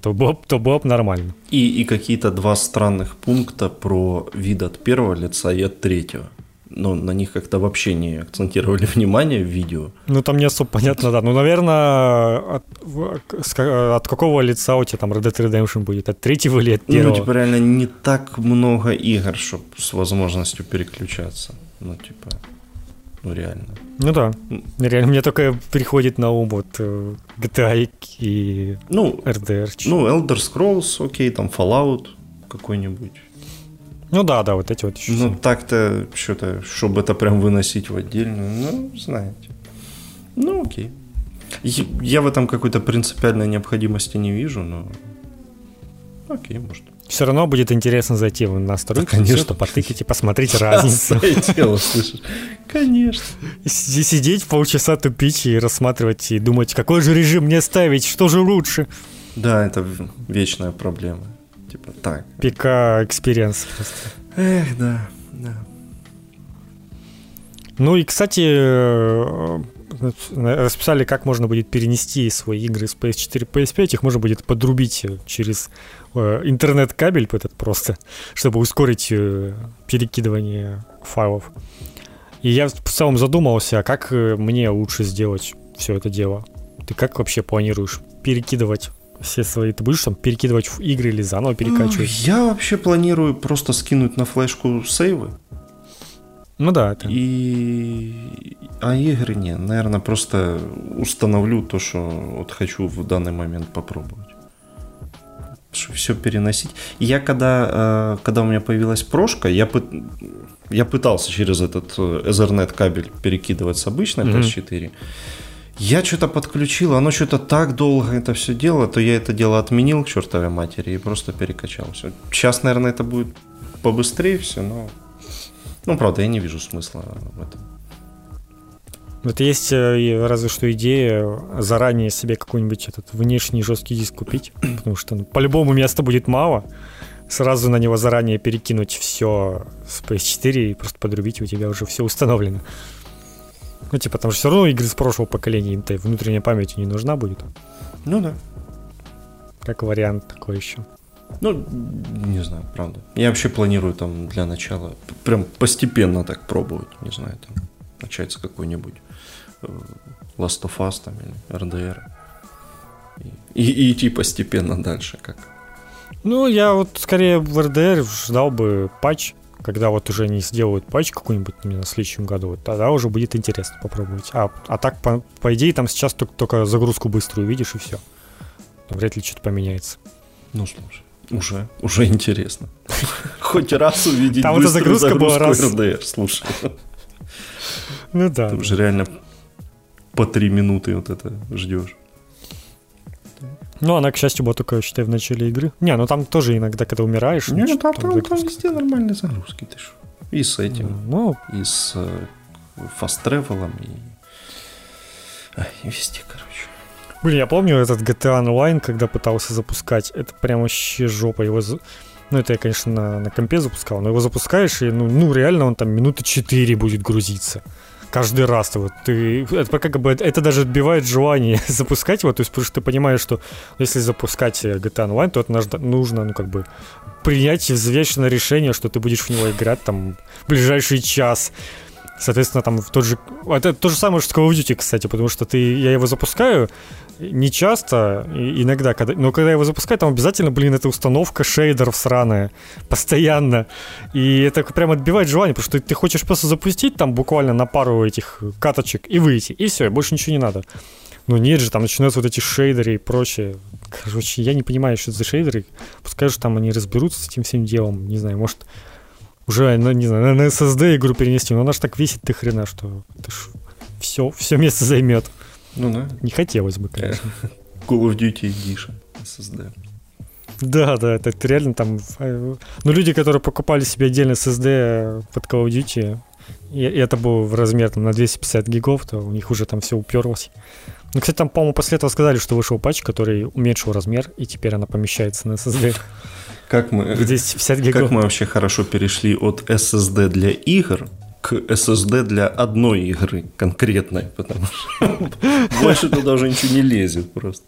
то было, то было бы нормально. И, и какие-то два странных пункта про вид от первого лица и от третьего но на них как-то вообще не акцентировали внимание в видео. Ну, там не особо понятно, да. Ну, наверное, от, от какого лица у тебя там Red Dead Redemption будет? От третьего или от ну, первого? Ну, типа, реально не так много игр, чтобы с возможностью переключаться. Ну, типа, ну, реально. Ну да, реально, мне только приходит на ум вот э, GTA и ну, RDR. Ну, Elder Scrolls, окей, там Fallout какой-нибудь. Ну да, да, вот эти вот еще. Ну так-то что-то, чтобы это прям выносить в отдельную, ну, знаете. Ну окей. Я в этом какой-то принципиальной необходимости не вижу, но окей, может. Все равно будет интересно зайти в настройки, да, конечно. потыкать и посмотреть разницу. дело, слышишь? Конечно. Сидеть полчаса тупить и рассматривать, и думать, какой же режим мне ставить, что же лучше. Да, это вечная проблема. Типа так. Пека experience просто. Эх, да, да. Ну и, кстати, э, расписали, как можно будет перенести свои игры с PS4 PS5. Их можно будет подрубить через э, интернет-кабель этот просто, чтобы ускорить э, перекидывание файлов. И я в целом задумался, а как мне лучше сделать все это дело. Ты как вообще планируешь перекидывать все свои, ты будешь там перекидывать в игры или заново перекачивать? Я вообще планирую просто скинуть на флешку сейвы. Ну да, это. И... А игры не, наверное, просто установлю то, что вот хочу в данный момент попробовать. Все переносить. Я когда, э, когда у меня появилась прошка, я, пы... я пытался через этот э, Ethernet кабель перекидывать с обычной mm-hmm. PS4. Я что-то подключил, оно что-то так долго это все дело, то я это дело отменил к чертовой матери и просто перекачал все. Сейчас, наверное, это будет побыстрее все, но... Ну, правда, я не вижу смысла в этом. Вот есть э, разве что идея заранее себе какой-нибудь этот внешний жесткий диск купить, потому что ну, по-любому места будет мало. Сразу на него заранее перекинуть все с PS4 и просто подрубить, у тебя уже все установлено. Ну, типа, там же все равно игры с прошлого поколения, им-то внутренняя память не нужна будет. Ну да. Как вариант такой еще. Ну, не знаю, правда. Я вообще планирую там для начала прям постепенно так пробовать, не знаю, там начать с какой-нибудь э, Last of Us там или RDR. И, и, и идти постепенно дальше, как. Ну, я вот скорее в RDR ждал бы патч когда вот уже не сделают патч какой-нибудь на следующем году, вот тогда уже будет интересно попробовать. А, а так, по, по идее, там сейчас только, только загрузку быструю видишь и все. Там вряд ли что-то поменяется. Ну, слушай, уже, уже интересно. Хоть раз увидеть Там эта загрузка была раз. RDR, слушай. Ну да. Ты уже реально по три минуты вот это ждешь. Ну, она, к счастью, была только, считай, в начале игры. Не, ну там тоже иногда, когда умираешь... Не, ну, там, там, там везде нормальные загрузки, ты что. И с этим, ну, и с э, фаст-тревелом, и... А, и везде, короче. Блин, я помню этот GTA Online, когда пытался запускать, это прям вообще жопа. Его... Ну, это я, конечно, на, на компе запускал, но его запускаешь, и ну, ну реально он там минуты 4 будет грузиться каждый раз вот ты это как бы это даже отбивает желание запускать его, то есть потому что ты понимаешь, что если запускать э, GTA Online, то это нужно, ну как бы принять взвешенное решение, что ты будешь в него играть там в ближайший час. Соответственно, там в тот же... Это то же самое, что Call of Duty, кстати, потому что ты, я его запускаю не часто, иногда, когда, но когда его запускаю, там обязательно, блин, эта установка шейдеров сраная, постоянно. И это прям отбивает желание, потому что ты, ты хочешь просто запустить там буквально на пару этих каточек и выйти, и все, больше ничего не надо. Ну нет же, там начинаются вот эти шейдеры и прочее. Короче, я не понимаю, что это за шейдеры. Пускай же там они разберутся с этим всем делом. Не знаю, может, уже, ну, не знаю, на SSD игру перенести, но она же так весит ты хрена, что это ж все, все место займет. Ну да. Не хотелось бы, конечно. Call of Duty Edition SSD. Да, да, это, это реально там... Ну, люди, которые покупали себе отдельно SSD под Call of Duty, и, и это был в размер там, на 250 гигов, то у них уже там все уперлось. Ну, кстати, там, по-моему, после этого сказали, что вышел патч, который уменьшил размер, и теперь она помещается на SSD. Как мы, 250 гигов. Как мы вообще хорошо перешли от SSD для игр к SSD для одной игры конкретной, потому что больше туда уже ничего не лезет просто.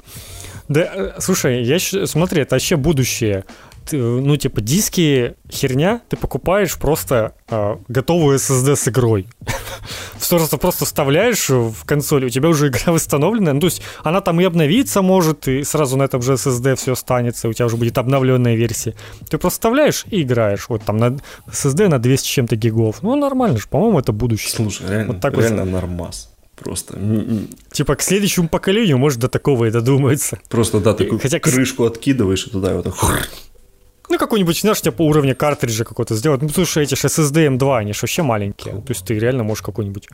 Да, э, слушай, я смотри, это вообще будущее ну, типа, диски херня, ты покупаешь просто э, готовую SSD с игрой. Просто просто вставляешь в консоль, у тебя уже игра восстановлена. Ну, то есть она там и обновиться может, и сразу на этом же SSD все останется, у тебя уже будет обновленная версия. Ты просто вставляешь и играешь. Вот там на SSD на 200 чем-то гигов. Ну, нормально же, по-моему, это будущее. Слушай, реально, вот так реально вот. нормас. Просто. Типа к следующему поколению, может, до такого и додумается. Просто, да, такую Хотя крышку откидываешь и туда вот так ну, какой-нибудь, знаешь, типа уровня картриджа какой-то сделать. Ну, потому эти же SSD M2, они же вообще маленькие. То есть ты реально можешь какой-нибудь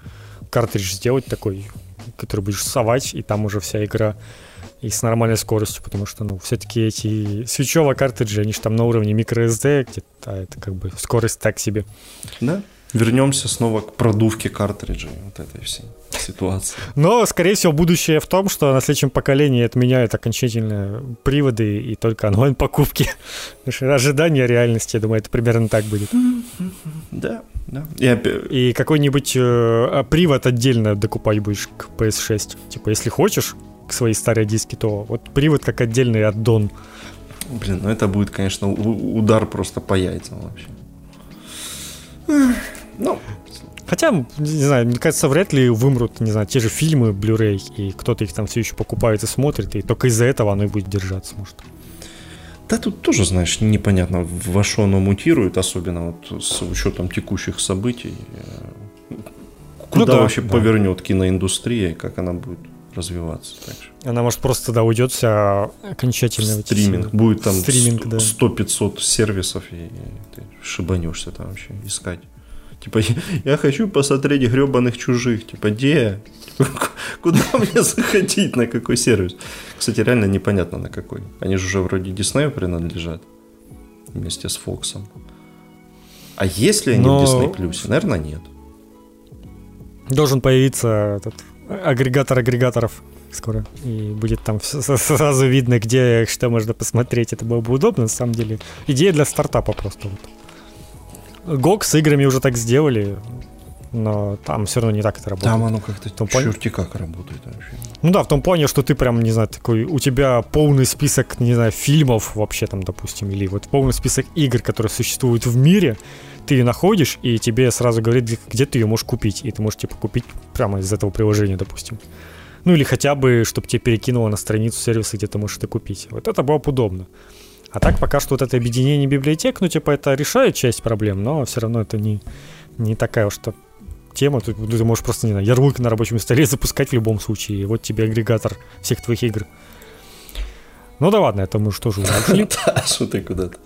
картридж сделать такой, который будешь совать, и там уже вся игра и с нормальной скоростью, потому что, ну, все-таки эти свечевые картриджи, они же там на уровне microSD где-то, а это как бы скорость так себе. Да, вернемся снова к продувке картриджей вот этой всей ситуации. Но, скорее всего, будущее в том, что на следующем поколении отменяют окончательно приводы и только онлайн-покупки. Ожидание реальности, я думаю, это примерно так будет. Да, да. И, какой-нибудь э, привод отдельно докупать будешь к PS6. Типа, если хочешь к своей старой диске, то вот привод как отдельный аддон. Блин, ну это будет, конечно, удар просто по яйцам вообще. Ну, Хотя, не знаю, мне кажется, вряд ли вымрут, не знаю, те же фильмы Blu-ray, и кто-то их там все еще покупает и смотрит, и только из-за этого оно и будет держаться, может. Да тут тоже, знаешь, непонятно, во что оно мутирует, особенно вот с учетом текущих событий. Куда ну, да, вообще да. повернет киноиндустрия, как она будет развиваться дальше. Она, может, просто, да, уйдет вся окончательно. Стриминг. Будет там Стриминг, 100-500 да. сервисов, и ты шибанешься там вообще искать. Типа, я хочу посмотреть гребаных чужих. Типа, где? Типа, куда мне заходить, на какой сервис? Кстати, реально непонятно на какой. Они же уже вроде Диснею принадлежат. Вместе с Фоксом. А если они Но... в Disney Плюсе? Наверное, нет. Должен появиться этот агрегатор агрегаторов скоро. И будет там сразу видно, где что можно посмотреть. Это было бы удобно, на самом деле. Идея для стартапа просто вот. GOG с играми уже так сделали, но там все равно не так это работает. Там оно как-то том черти как работает вообще. Ну да, в том плане, что ты прям, не знаю, такой, у тебя полный список, не знаю, фильмов вообще там, допустим, или вот полный список игр, которые существуют в мире, ты ее находишь, и тебе сразу говорит, где ты ее можешь купить, и ты можешь, типа, купить прямо из этого приложения, допустим. Ну или хотя бы, чтобы тебе перекинуло на страницу сервиса, где ты можешь это купить. Вот это было бы удобно. А так пока что вот это объединение библиотек, ну, типа, это решает часть проблем, но все равно это не, не такая уж то тема. Ты, ты можешь просто, не знаю, ярлык на рабочем столе запускать в любом случае. И вот тебе агрегатор всех твоих игр. Ну да ладно, это мы что же ушли. Да, что ты куда-то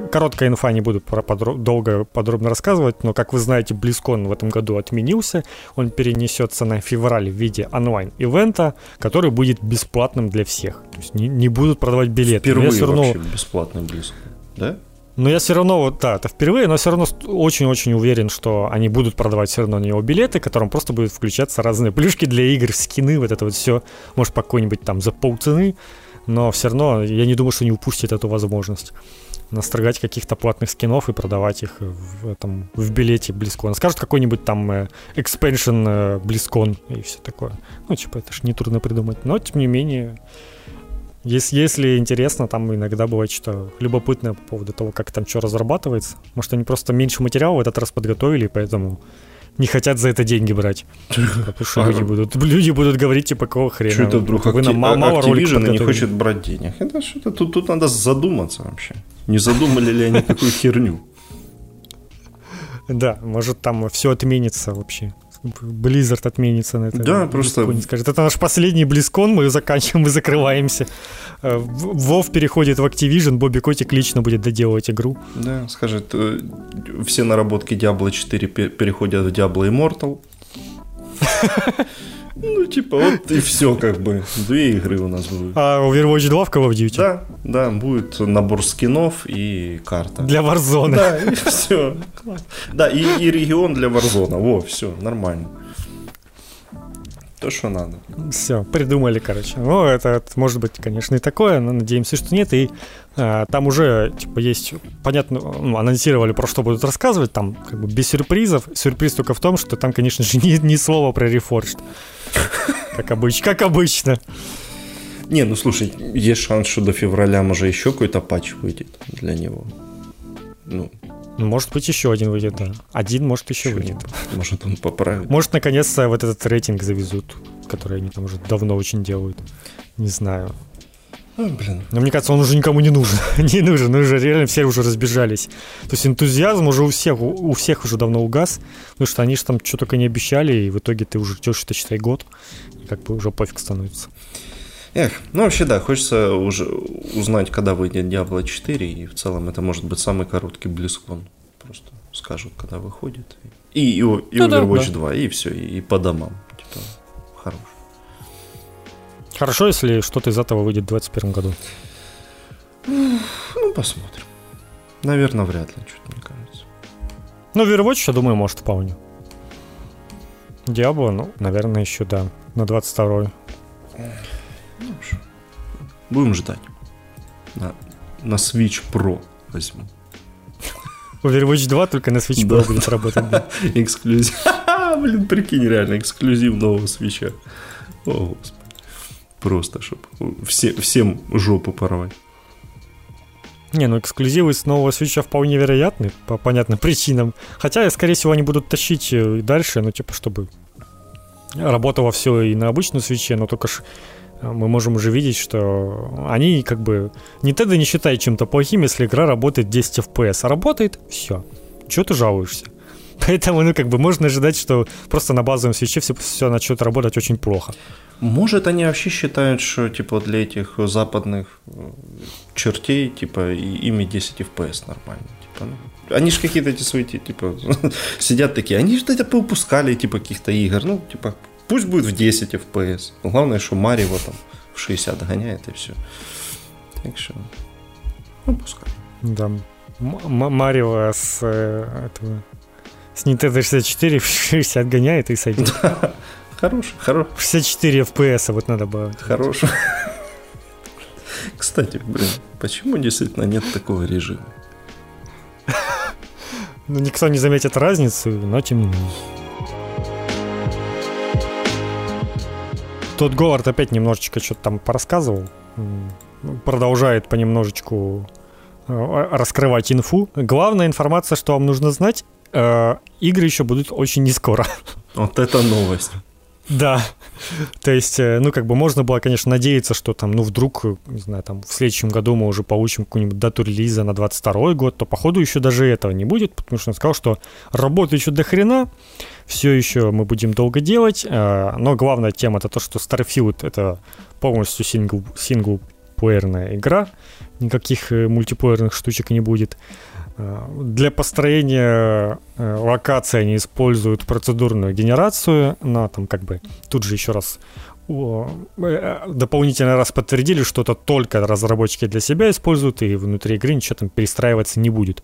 короткая инфа, не буду про подро- долго подробно рассказывать, но, как вы знаете, BlizzCon в этом году отменился. Он перенесется на февраль в виде онлайн-ивента, который будет бесплатным для всех. То есть не, не будут продавать билеты. Впервые все равно... вообще бесплатный BlizzCon, да? Но я все равно, вот, да, это впервые, но все равно очень-очень уверен, что они будут продавать все равно на него билеты, которым просто будут включаться разные плюшки для игр, скины, вот это вот все, может, по какой-нибудь там за полцены, но все равно я не думаю, что они упустят эту возможность настрогать каких-то платных скинов и продавать их в, этом, в билете BlizzCon. Скажут какой-нибудь там э, expansion э, BlizzCon и все такое. Ну, типа, это ж не трудно придумать. Но, тем не менее, Если, если интересно, там иногда бывает что любопытное по поводу того, как там что разрабатывается. Может, они просто меньше материала в этот раз подготовили, поэтому не хотят за это деньги брать. Потому что люди будут, люди будут говорить, типа, какого хрена. Что это вдруг вы нам мало, мало Activision не хочет брать денег? Это что-то тут, тут надо задуматься вообще. Не задумали ли они такую херню? Да, может там все отменится вообще. Blizzard отменится на это. Да, просто... Не скажет, это наш последний Близкон, мы заканчиваем, мы закрываемся. Э, Вов переходит в Activision, Бобби Котик лично будет доделывать игру. Да, скажет, э, все наработки Diablo 4 переходят в Diablo Immortal. Ну, типа, вот и все, как бы. Две игры у нас будут. А Overwatch 2 в Call of Duty? Да, да, будет набор скинов и карта. Для Warzone. Да, и все. Да, и, и регион для Warzone. Во, все, нормально. То, что надо. Все, придумали, короче. Ну, это, может быть, конечно, и такое, но надеемся, что нет. И а, там уже, типа, есть, понятно, ну, анонсировали, про что будут рассказывать, там, как бы, без сюрпризов. Сюрприз только в том, что там, конечно же, ни, ни слова про Reforged. Как обычно. Как обычно. Не, ну слушай, есть шанс, что до февраля, может, еще какой-то патч выйдет для него. Ну, может быть, еще один выйдет, да. Один, может, еще Чего? выйдет. Может, он поправит. Может, наконец-то вот этот рейтинг завезут, который они там уже давно очень делают. Не знаю. А, блин. Но мне кажется, он уже никому не нужен. не нужен, уже реально все уже разбежались. То есть энтузиазм уже у всех, у, у всех уже давно угас, потому что они же там что только не обещали, и в итоге ты уже ждешь, это считай, год, и как бы уже пофиг становится. Эх, ну вообще да, хочется уже узнать, когда выйдет Diablo 4, и в целом это может быть самый короткий BlizzCon. Просто скажут, когда выходит. И, и, и ну, Overwatch да, 2, и все, и, и по домам. Типа, хорош. Хорошо, если что-то из этого выйдет в 2021 году. Ну, посмотрим. Наверное, вряд ли, что-то мне кажется. Ну, Overwatch, я думаю, может вполне. Диабло, ну, наверное, еще, да, на 22-й. Ну, Будем ждать. На, на Switch Pro возьму. Overwatch 2 только на Switch Pro будет работать. Да. Эксклюзив. Блин, прикинь, реально, эксклюзив нового свеча. О, господи. Просто, чтобы все, всем жопу порвать. Не, ну эксклюзивы с нового свеча вполне вероятны, по понятным причинам. Хотя, скорее всего, они будут тащить э, дальше, ну, типа, чтобы работало все и на обычном свече, но только ж мы можем уже видеть, что они как бы... Nintendo не считает чем-то плохим, если игра работает 10 FPS, а работает, все. Чего ты жалуешься? Поэтому, ну, как бы можно ожидать, что просто на базовом свече все, все начнет работать очень плохо. Может, они вообще считают, что, типа, для этих западных э, чертей, типа, и ими 10 FPS нормально. Типа, ну, они же какие-то эти свои, типа, сидят такие, они же это поупускали, типа, каких-то игр, ну, типа, Пусть будет в 10 FPS. Главное, что Марио там в 60 гоняет и все. Так что, ну пускай. Да. Марио с э, этого с Nintendo 64 в 60 гоняет и сойдет. Да. Хороший, хороший. 64 FPS вот надо было. Хороший. Кстати, блин, почему действительно нет такого режима? Ну, никто не заметит разницу, но тем не менее. Тут Говард опять немножечко что-то там порассказывал. Продолжает понемножечку э, раскрывать инфу. Главная информация, что вам нужно знать, э, игры еще будут очень не скоро. Вот это новость. Да. То есть, э, ну, как бы можно было, конечно, надеяться, что там, ну, вдруг, не знаю, там, в следующем году мы уже получим какую-нибудь дату релиза на 22 год, то, походу, еще даже этого не будет, потому что он сказал, что работы еще до хрена, все еще мы будем долго делать, э, но главная тема это то, что Starfield это полностью сингл, синглплеерная игра, никаких э, мультиплеерных штучек не будет. Для построения локации они используют процедурную генерацию, но там как бы тут же еще раз дополнительно раз подтвердили, что это только разработчики для себя используют, и внутри игры ничего там перестраиваться не будет.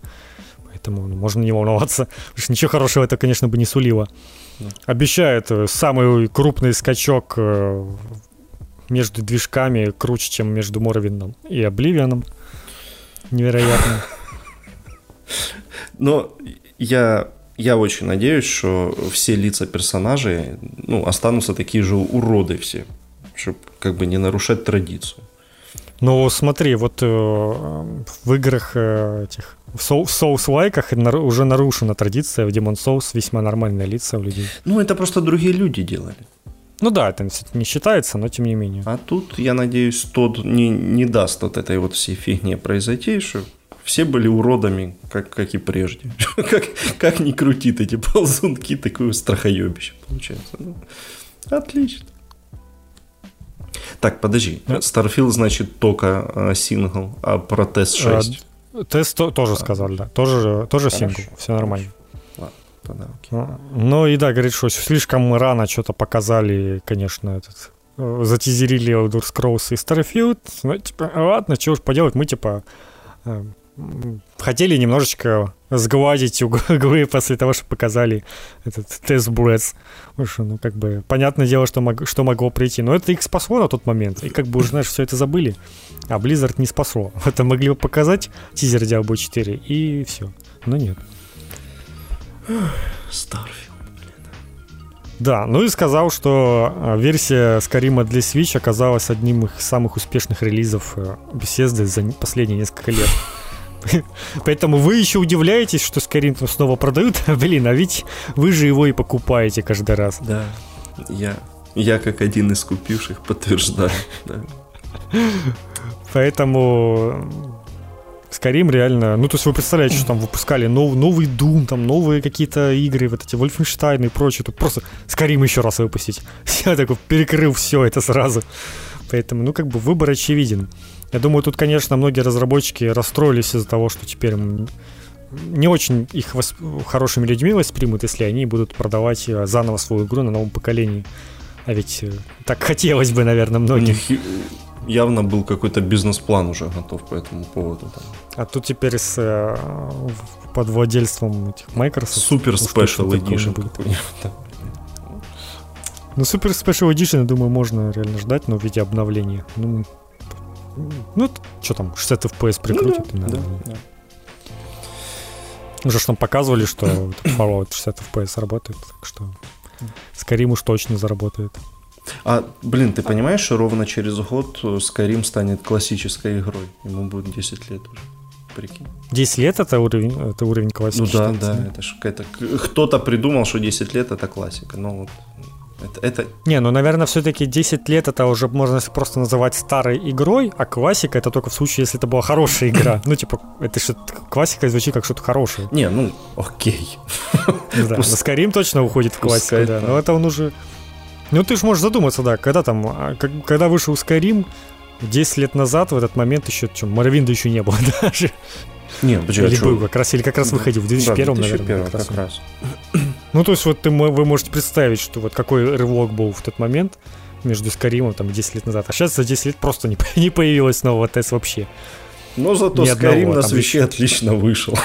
Поэтому ну, можно не волноваться, потому что ничего хорошего это, конечно, бы не сулило. Обещают э, самый крупный скачок э, между движками круче, чем между Морвином и Обливианом. Невероятно. Но я, я очень надеюсь, что все лица персонажей ну, останутся такие же уроды все, чтобы как бы не нарушать традицию. Ну, смотри, вот э, в играх э, этих в, соу- в соус-лайках нар- уже нарушена традиция в Demon Souls весьма нормальные лица у людей. Ну, это просто другие люди делали. Ну да, это не считается, но тем не менее. А тут, я надеюсь, тот не, не даст вот этой вот всей фигне произойти, что все были уродами, как, как и прежде. как, как ни крутит эти ползунки, такое страхоебище получается. Ну, отлично. Так, подожди. Starfield, значит, только э, сингл, а про тест 6? А, тест то, тоже а. сказали, да. Тоже, тоже сингл, все нормально. Ладно, тогда окей. Ну, ну и да, говорит, что слишком рано что-то показали, конечно, этот э, затизерили Elder Scrolls и Starfield. Ну, типа, ладно, что уж поделать, мы, типа, э, хотели немножечко сгладить углы после того, что показали этот тест Брец. Ну, как бы, понятное дело, что, мог, что могло прийти. Но это их спасло на тот момент. И как бы уже, знаешь, все это забыли. А Blizzard не спасло. Это могли бы показать тизер Diablo 4 и все. Но нет. Starfield, Да, ну и сказал, что а, версия Скарима для Switch оказалась одним из самых успешных релизов э, Bethesda за последние несколько лет. Поэтому вы еще удивляетесь, что Skyrim снова продают. Блин, а ведь вы же его и покупаете каждый раз. Да, я, я как один из купивших подтверждаю. Да. Поэтому Skyrim реально... Ну, то есть вы представляете, что там выпускали нов, новый Doom, там новые какие-то игры, вот эти Wolfenstein и прочее. Тут просто Skyrim еще раз выпустить. Я такой перекрыл все это сразу. Поэтому, ну, как бы выбор очевиден. Я думаю, тут, конечно, многие разработчики расстроились из-за того, что теперь не очень их восп- хорошими людьми воспримут, если они будут продавать э, заново свою игру на новом поколении. А ведь э, так хотелось бы, наверное, многим. явно был какой-то бизнес-план уже готов по этому поводу. Там. А тут теперь с э, под владельством этих Microsoft. Супер Special Edition будет. Ну, Super Special Edition, я думаю, можно реально ждать, но в виде обновления. Ну, ну, что там, 60 FPS прикрутит. Ну, да, да, да. Уже что там показывали, что Fallout 60 FPS работает, так что Skyrim уж точно заработает. А, блин, ты понимаешь, что ровно через год Skyrim станет классической игрой? Ему будет 10 лет уже. Прикинь. 10 лет это уровень, это уровень классики. Ну да, да, это ж какая-то... Кто-то придумал, что 10 лет это классика. Но вот это, это... Не, ну, наверное, все-таки 10 лет это уже можно просто называть старой игрой, а классика это только в случае, если это была хорошая игра. Ну, типа, это что классика звучит как что-то хорошее. Не, ну, окей. Да, Skyrim точно уходит в классику, да. Но это он уже... Ну, ты же можешь задуматься, да, когда там, а, когда вышел Skyrim, 10 лет назад, в этот момент еще, что, Моровинда еще не было даже. Не, подожди, или а был как раз, или как раз выходил в 2001, да, 2001 наверное. Как раз. Как раз. Ну, то есть вот ты, вы можете представить, что вот какой рывок был в тот момент между Скаримом там 10 лет назад. А сейчас за 10 лет просто не, не появилось нового ТЭС вообще. Но зато Ни Скарим на свече отлично вышел.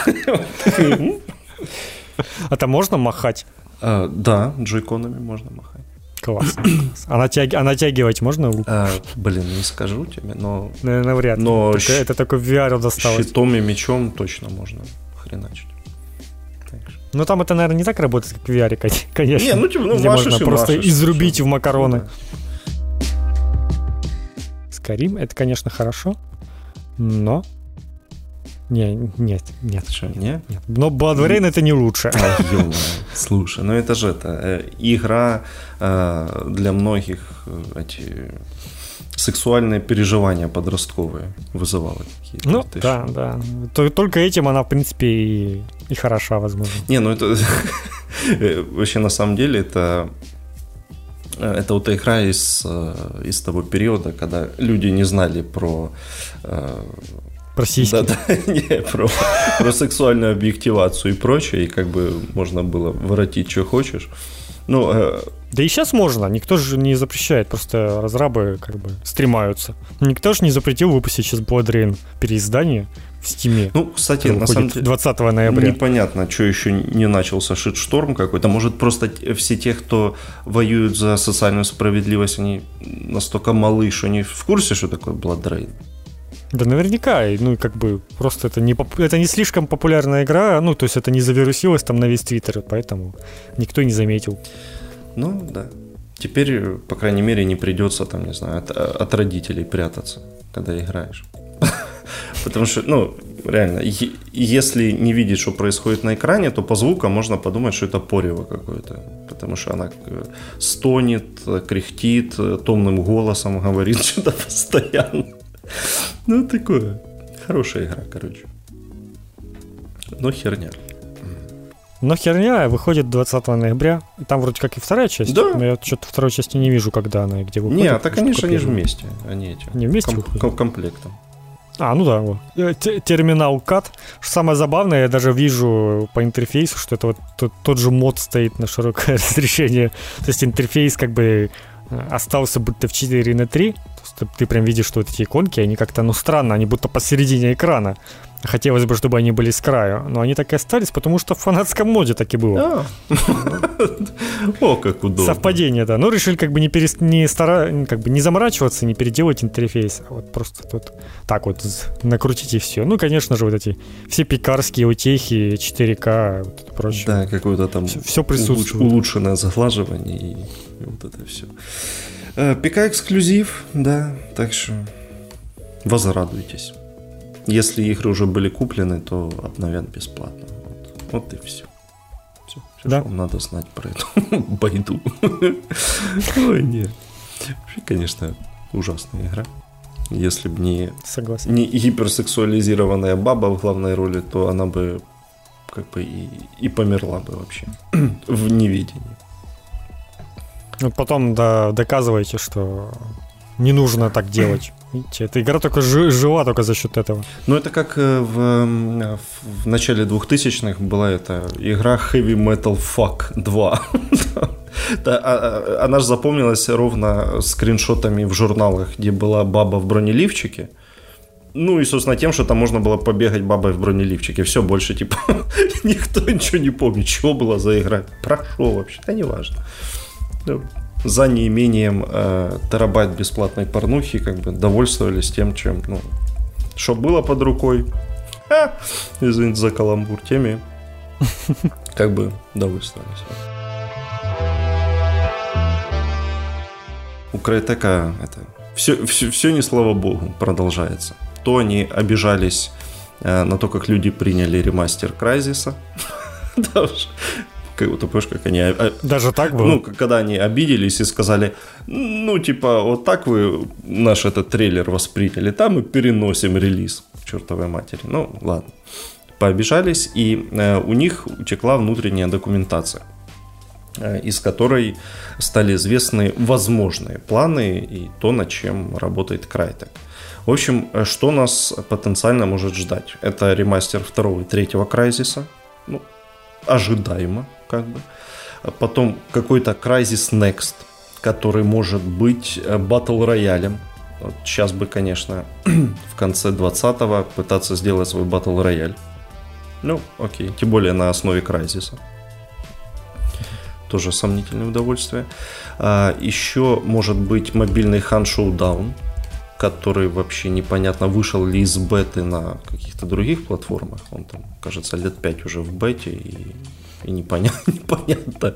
А там можно махать? А, да, джойконами можно махать. Классно. А, натяг... а натягивать можно руку? А, блин, не скажу тебе, но... Наверное, вряд ли. Но это, это только в VR досталось. Щитом и мечом точно можно хреначить. Ну там это, наверное, не так работает, как в VR, конечно. Не, ну типа, ну, где машешь можно просто машешь, изрубить все. в макароны. Да. Скарим, это, конечно, хорошо, но не, нет, нет. Что, нет? нет. Но Bloodbrain это не лучше. А, Слушай, ну это же это, э, игра э, для многих э, эти сексуальные переживания подростковые вызывала какие-то. Ну, да, да. Только этим она, в принципе, и, и хороша, возможно. Не, ну это вообще на самом деле это это вот игра из, из того периода, когда люди не знали про про сиськи. Да, да, не, про, про сексуальную объективацию и прочее, и как бы можно было воротить, что хочешь. Ну, э... Да и сейчас можно, никто же не запрещает, просто разрабы как бы стремаются. Никто же не запретил выпустить сейчас Blood Rain переиздание в Стиме. Ну, кстати, на самом деле 20 ноября. Непонятно, что еще не начался шит-шторм какой-то. Может, просто все те, кто воюют за социальную справедливость, они настолько малы, что они в курсе, что такое Blood Rain. Да наверняка, ну как бы просто это не, это не слишком популярная игра, ну то есть это не завирусилось там на весь твиттер, поэтому никто не заметил. Ну да. Теперь, по крайней мере, не придется, там, не знаю, от, от родителей прятаться, когда играешь. Потому что, ну, реально, если не видеть, что происходит на экране, то по звукам можно подумать, что это порево какое-то. Потому что она э, стонет, кряхтит, томным голосом говорит что-то постоянно. Ну, такое. Хорошая игра, короче. Но херня. Но херня выходит 20 ноября. Там вроде как и вторая часть. Да. Но я что-то второй части не вижу, когда она и где выходит. Не, так конечно, они же вместе. Они эти. Не вместе ком- выходят? комплектом. А, ну да, вот. Э, Терминал кат. Самое забавное, я даже вижу по интерфейсу, что это вот тот, тот же мод стоит на широкое разрешение. То есть интерфейс как бы э, остался будто в 4 на 3. То есть ты, прям видишь, что вот эти иконки, они как-то, ну, странно, они будто посередине экрана. Хотелось бы, чтобы они были с краю, но они так и остались, потому что в фанатском моде так и было. А. О, как удобно. Совпадение, да. Но решили как бы не, перес... не, стара... как бы не заморачиваться, не переделывать интерфейс, а вот просто тут так вот накрутить и все. Ну, конечно же, вот эти все пикарские утехи, 4К, вот это прочее. Да, какое-то там Всё- всё присутствует. улуч- улучшенное заглаживание и, и вот это все. ПК эксклюзив, да, так что возрадуйтесь. Если игры уже были куплены, то обновят бесплатно. Вот, вот и все. Все, Да. что вам надо знать про эту байду. Ой, нет. Вообще, конечно, ужасная игра. Если бы не Согласен. не гиперсексуализированная баба в главной роли, то она бы как бы и, и померла бы вообще в неведении. Вот потом да, доказываете, что не нужно так делать. Видите, эта игра только жи- жива только за счет этого. Ну, это как э, в, м, в начале 2000-х была эта игра Heavy Metal Fuck 2. Да, а- а- Она же запомнилась ровно скриншотами в журналах, где была баба в бронеливчике. Ну и, собственно, тем, что там можно было побегать бабой в бронеливчике. Все, больше, типа, никто ничего не помнит, что было за игра. Про что вообще, да не важно. За неимением э, терабайт бесплатной порнухи, как бы довольствовались тем, чем, ну, что было под рукой. Ха, извините за каламбур, теми как бы довольствовались. У Крайтека это все, все, все не слава богу продолжается. То они обижались э, на то, как люди приняли ремастер Крайзиса. Как, ты помнишь, как они Даже так было? ну, когда они обиделись и сказали, ну, типа, вот так вы наш этот трейлер восприняли, там мы переносим релиз к чертовой матери. Ну, ладно. Пообижались, и э, у них утекла внутренняя документация, э, из которой стали известны возможные планы и то, над чем работает Крайтек. В общем, э, что нас потенциально может ждать? Это ремастер второго и третьего Крайзиса. Ну, ожидаемо, как бы. А Потом какой-то Crysis Next, который может быть э, батл роялем. Вот сейчас бы, конечно, в конце 20-го пытаться сделать свой батл рояль. Ну, окей. Тем более на основе Крайзиса. Тоже сомнительное удовольствие. А, еще может быть мобильный Hunt Showdown, который вообще непонятно вышел ли из беты на каких-то других платформах. Он там, кажется, лет 5 уже в бете и, и непонятно, непонятно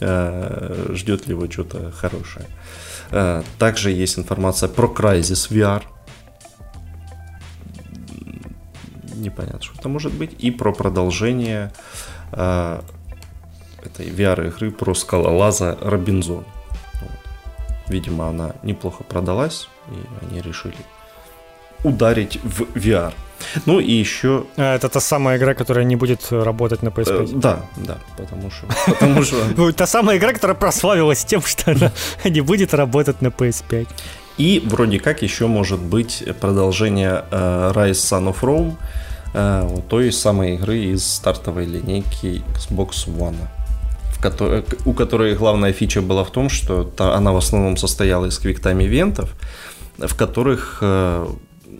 э, ждет ли его что-то хорошее. Э, Также есть информация про Crysis VR. Непонятно, что это может быть. И про продолжение э, этой VR-игры про скалолаза Робинзон. Видимо, она неплохо продалась, и они решили ударить в VR. Ну и еще... А, это та самая игра, которая не будет работать на э, PS5. да, да, потому что... Потому что... Та самая игра, которая прославилась тем, что она не будет работать на PS5. И вроде как еще может быть продолжение э, Rise Son of Rome, э, той самой игры из стартовой линейки Xbox One. Которой, у которой главная фича была в том, что та, она в основном состояла из квиктайм ивентов, в которых э,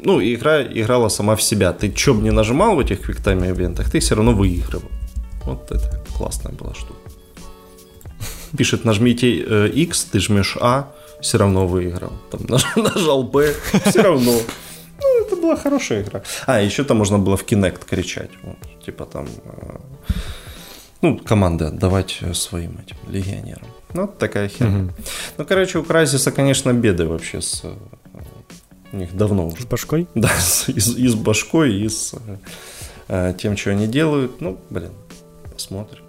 ну, игра играла сама в себя. Ты что бы не нажимал в этих квиктайм ивентах, ты все равно выигрывал. Вот это классная была штука. Пишет, нажмите э, X, ты жмешь А, все равно выиграл. Там наж- нажал Б, все равно. Ну, это была хорошая игра. А, еще там можно было в Kinect кричать. Вот, типа там... э, ну, команды отдавать своим этим легионерам. Ну, вот такая херня. Угу. Ну, короче, у Крайзиса, конечно, беды вообще с... У них давно уже. С башкой? Да, с, и, и с башкой, и с э, тем, что они делают. Ну, блин, посмотрим.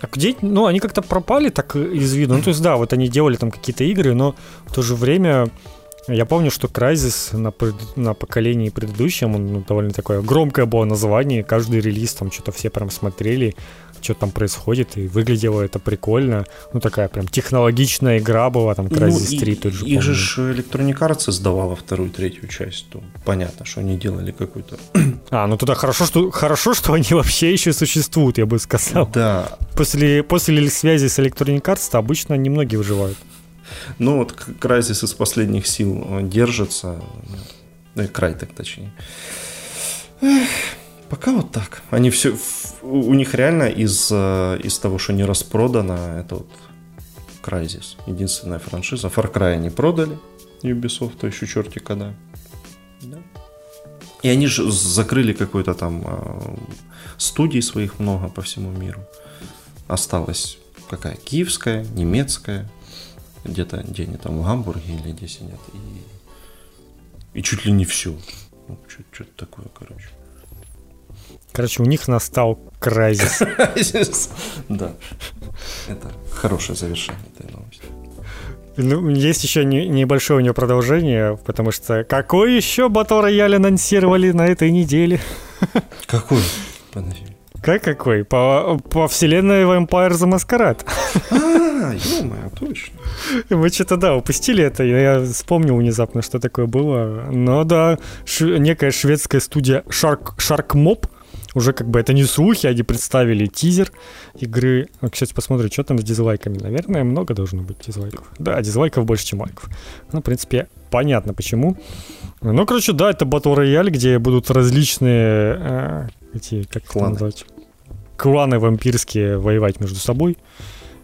А где, ну, они как-то пропали так из виду. Ну, то есть, да, вот они делали там какие-то игры, но в то же время я помню, что Crysis на, на поколении предыдущем, он ну, довольно такое громкое было название, каждый релиз там что-то все прям смотрели, что там происходит, и выглядело это прикольно. Ну, такая прям технологичная игра была, там, Crysis ну, 3 тот же, Их же Electronic Arts сдавала вторую, третью часть, то понятно, что они делали какую-то... А, ну тогда хорошо, что, хорошо, что они вообще еще существуют, я бы сказал. Да. После, после связи с Electronic Arts обычно немногие выживают. Ну, вот Crysis из последних сил держится, ну, край так точнее. Пока вот так. Они все, у них реально из, э, из того, что не распродано, это вот Crysis. Единственная франшиза. Far Cry они продали Ubisoft, то еще черти когда. Да. И они же закрыли какой-то там э, студий своих много по всему миру. Осталась какая? Киевская, немецкая, где-то, где они там в Гамбурге или где сидят. И, и чуть ли не все. Ну, что-то такое, короче. Короче, у них настал кризис. Да. Это хорошее завершение этой новости. Ну, есть еще не, небольшое у нее продолжение, потому что какой еще батл рояль анонсировали на этой неделе? Какой? Подожди. Как какой? По, по вселенной Vampire the Masquerade. А, ё точно. Мы что-то, да, упустили это. Я вспомнил внезапно, что такое было. Но да, ш- некая шведская студия Shark, Shark Mob уже как бы это не слухи, они представили тизер игры. Кстати, посмотрю, что там с дизлайками. Наверное, много должно быть дизлайков. Да, дизлайков больше, чем лайков. Ну, в принципе, понятно почему. Ну, короче, да, это батл рояль, где будут различные э, эти, как кланы. назвать? Кланы вампирские воевать между собой.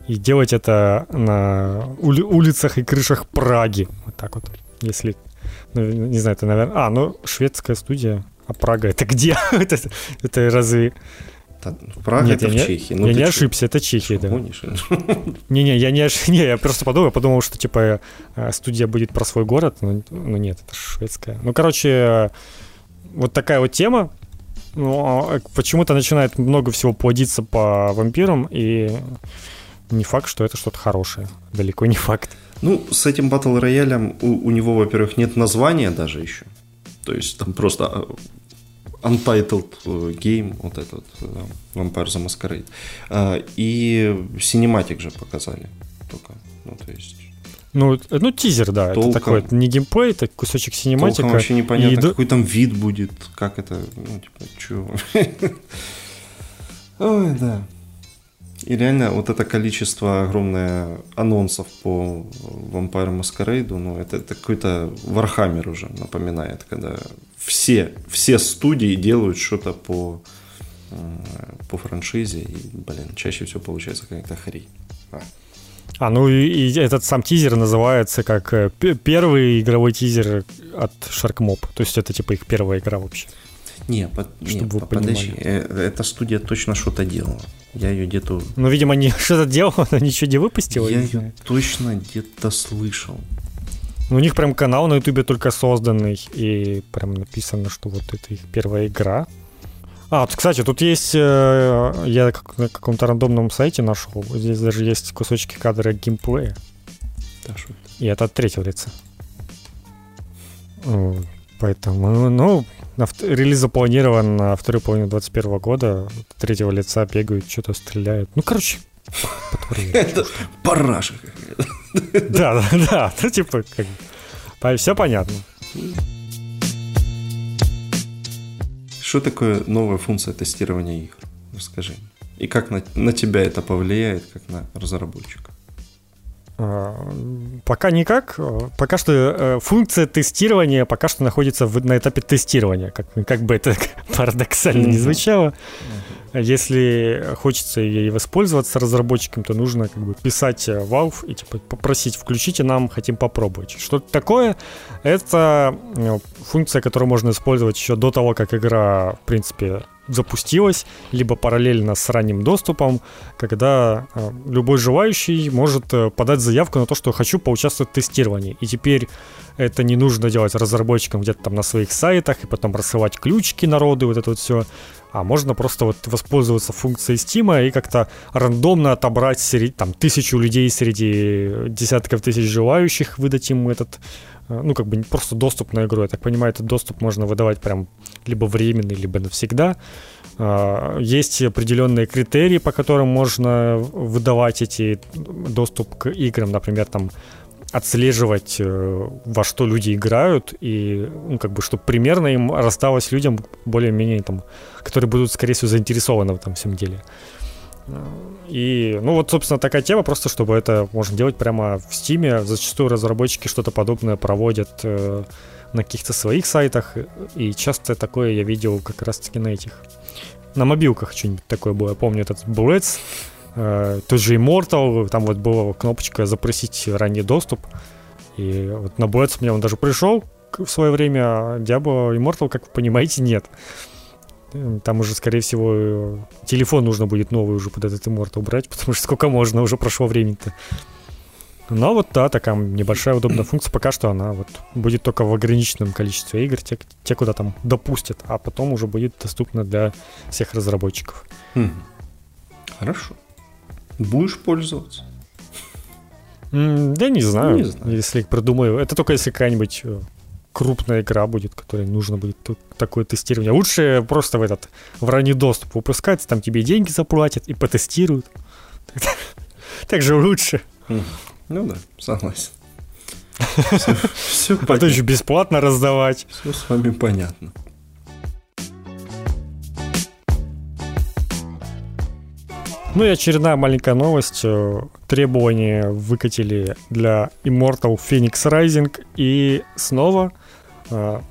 И делать это на ули- улицах и крышах Праги. Вот так вот. Если, ну, не знаю, это, наверное... А, ну, шведская студия. А Прага это где? это, это разве... Прага Нет, это в Чехии. Ну, я не ошибся, это Чехия, да. Не-не, я не ошибся. Не, я просто подумал, подумал, что типа э, студия будет про свой город, но, но нет, это шведская. Ну, короче, вот такая вот тема. Ну, а, почему-то начинает много всего плодиться по вампирам, и не факт, что это что-то хорошее. Далеко не факт. Ну, с этим батл роялем у, у него, во-первых, нет названия даже еще. То есть там просто а, Untitled э, Game, вот этот э, Vampire the Masquerade. А, и Cinematic же показали только. Ну, то есть... Ну, ну, тизер, да, толком, это такой, это не геймплей, это кусочек синематика. Толком вообще непонятно, и... какой там вид будет, как это, ну, типа, чё. Ой, да. И реально вот это количество огромное анонсов по Vampire Masquerade, ну это, это какой-то Warhammer уже напоминает, когда все, все студии делают что-то по, э, по франшизе, и, блин, чаще всего получается какая-то хрень. А. А, ну и, этот сам тизер называется как э, первый игровой тизер от Sharkmob. То есть это типа их первая игра вообще. Не, под, не вы подожди, э, эта студия точно что-то делала. Я ее где-то... Ну, видимо, не что-то делала, но ничего не выпустила. Я ее точно где-то слышал. Ну, у них прям канал на ютубе только созданный, и прям написано, что вот это их первая игра. А, кстати, тут есть, э, я на каком-то рандомном сайте нашел, здесь даже есть кусочки кадра геймплея. Да, И это от третьего лица. Поэтому, ну, релиз запланирован на вторую половину 2021 года. Третьего лица бегают, что-то стреляют. Ну, короче, Это параша Да, да, да. Ну, типа, как все понятно. Что такое новая функция тестирования игр? Расскажи. И как на, на тебя это повлияет, как на разработчика? А, пока никак. Пока что э, функция тестирования пока что находится на этапе тестирования, как, как бы это парадоксально не звучало. Если хочется ей воспользоваться разработчиком, то нужно как бы писать э, Valve и типа попросить, включите нам, хотим попробовать. Что это такое? Это э, функция, которую можно использовать еще до того, как игра, в принципе, запустилась, либо параллельно с ранним доступом, когда э, любой желающий может э, подать заявку на то, что хочу поучаствовать в тестировании. И теперь это не нужно делать разработчикам где-то там на своих сайтах и потом рассылать ключики народу, вот это вот все. А можно просто вот воспользоваться функцией Steam и как-то рандомно отобрать там, тысячу людей среди десятков тысяч желающих, выдать им этот ну, как бы просто доступ на игру. Я так понимаю, этот доступ можно выдавать прям либо временный, либо навсегда. Э, есть определенные критерии, по которым можно выдавать эти доступ к играм, например, там отслеживать, э, во что люди играют, и, ну, как бы, чтобы примерно им рассталось людям более-менее, там, которые будут, скорее всего, заинтересованы в этом всем деле. И, ну вот, собственно, такая тема, просто чтобы это можно делать прямо в Стиме. Зачастую разработчики что-то подобное проводят э, на каких-то своих сайтах, и часто такое я видел как раз-таки на этих, на мобилках что-нибудь такое было. Я помню этот Bullets, э, тот же Immortal, там вот была кнопочка «Запросить ранний доступ», и вот на Bullets мне он даже пришел в свое время, а Diablo Immortal, как вы понимаете, нет. Там уже, скорее всего, телефон нужно будет новый уже под этот Immortal брать, потому что сколько можно, уже прошло времени-то. Но вот да, такая небольшая удобная функция. Пока что она вот будет только в ограниченном количестве игр, те, те куда там допустят, а потом уже будет доступна для всех разработчиков. Хорошо. Будешь пользоваться? Да не знаю, не знаю, если придумаю. Это только если какая-нибудь э, крупная игра будет, которой нужно будет такое тестирование. Лучше просто в этот в ранний доступ выпускать, там тебе деньги заплатят и потестируют. Так же лучше. Ну да, согласен. Все, все а то еще бесплатно раздавать. Все с вами понятно. Ну и очередная маленькая новость. Э, требования выкатили для Immortal Phoenix Rising. И снова на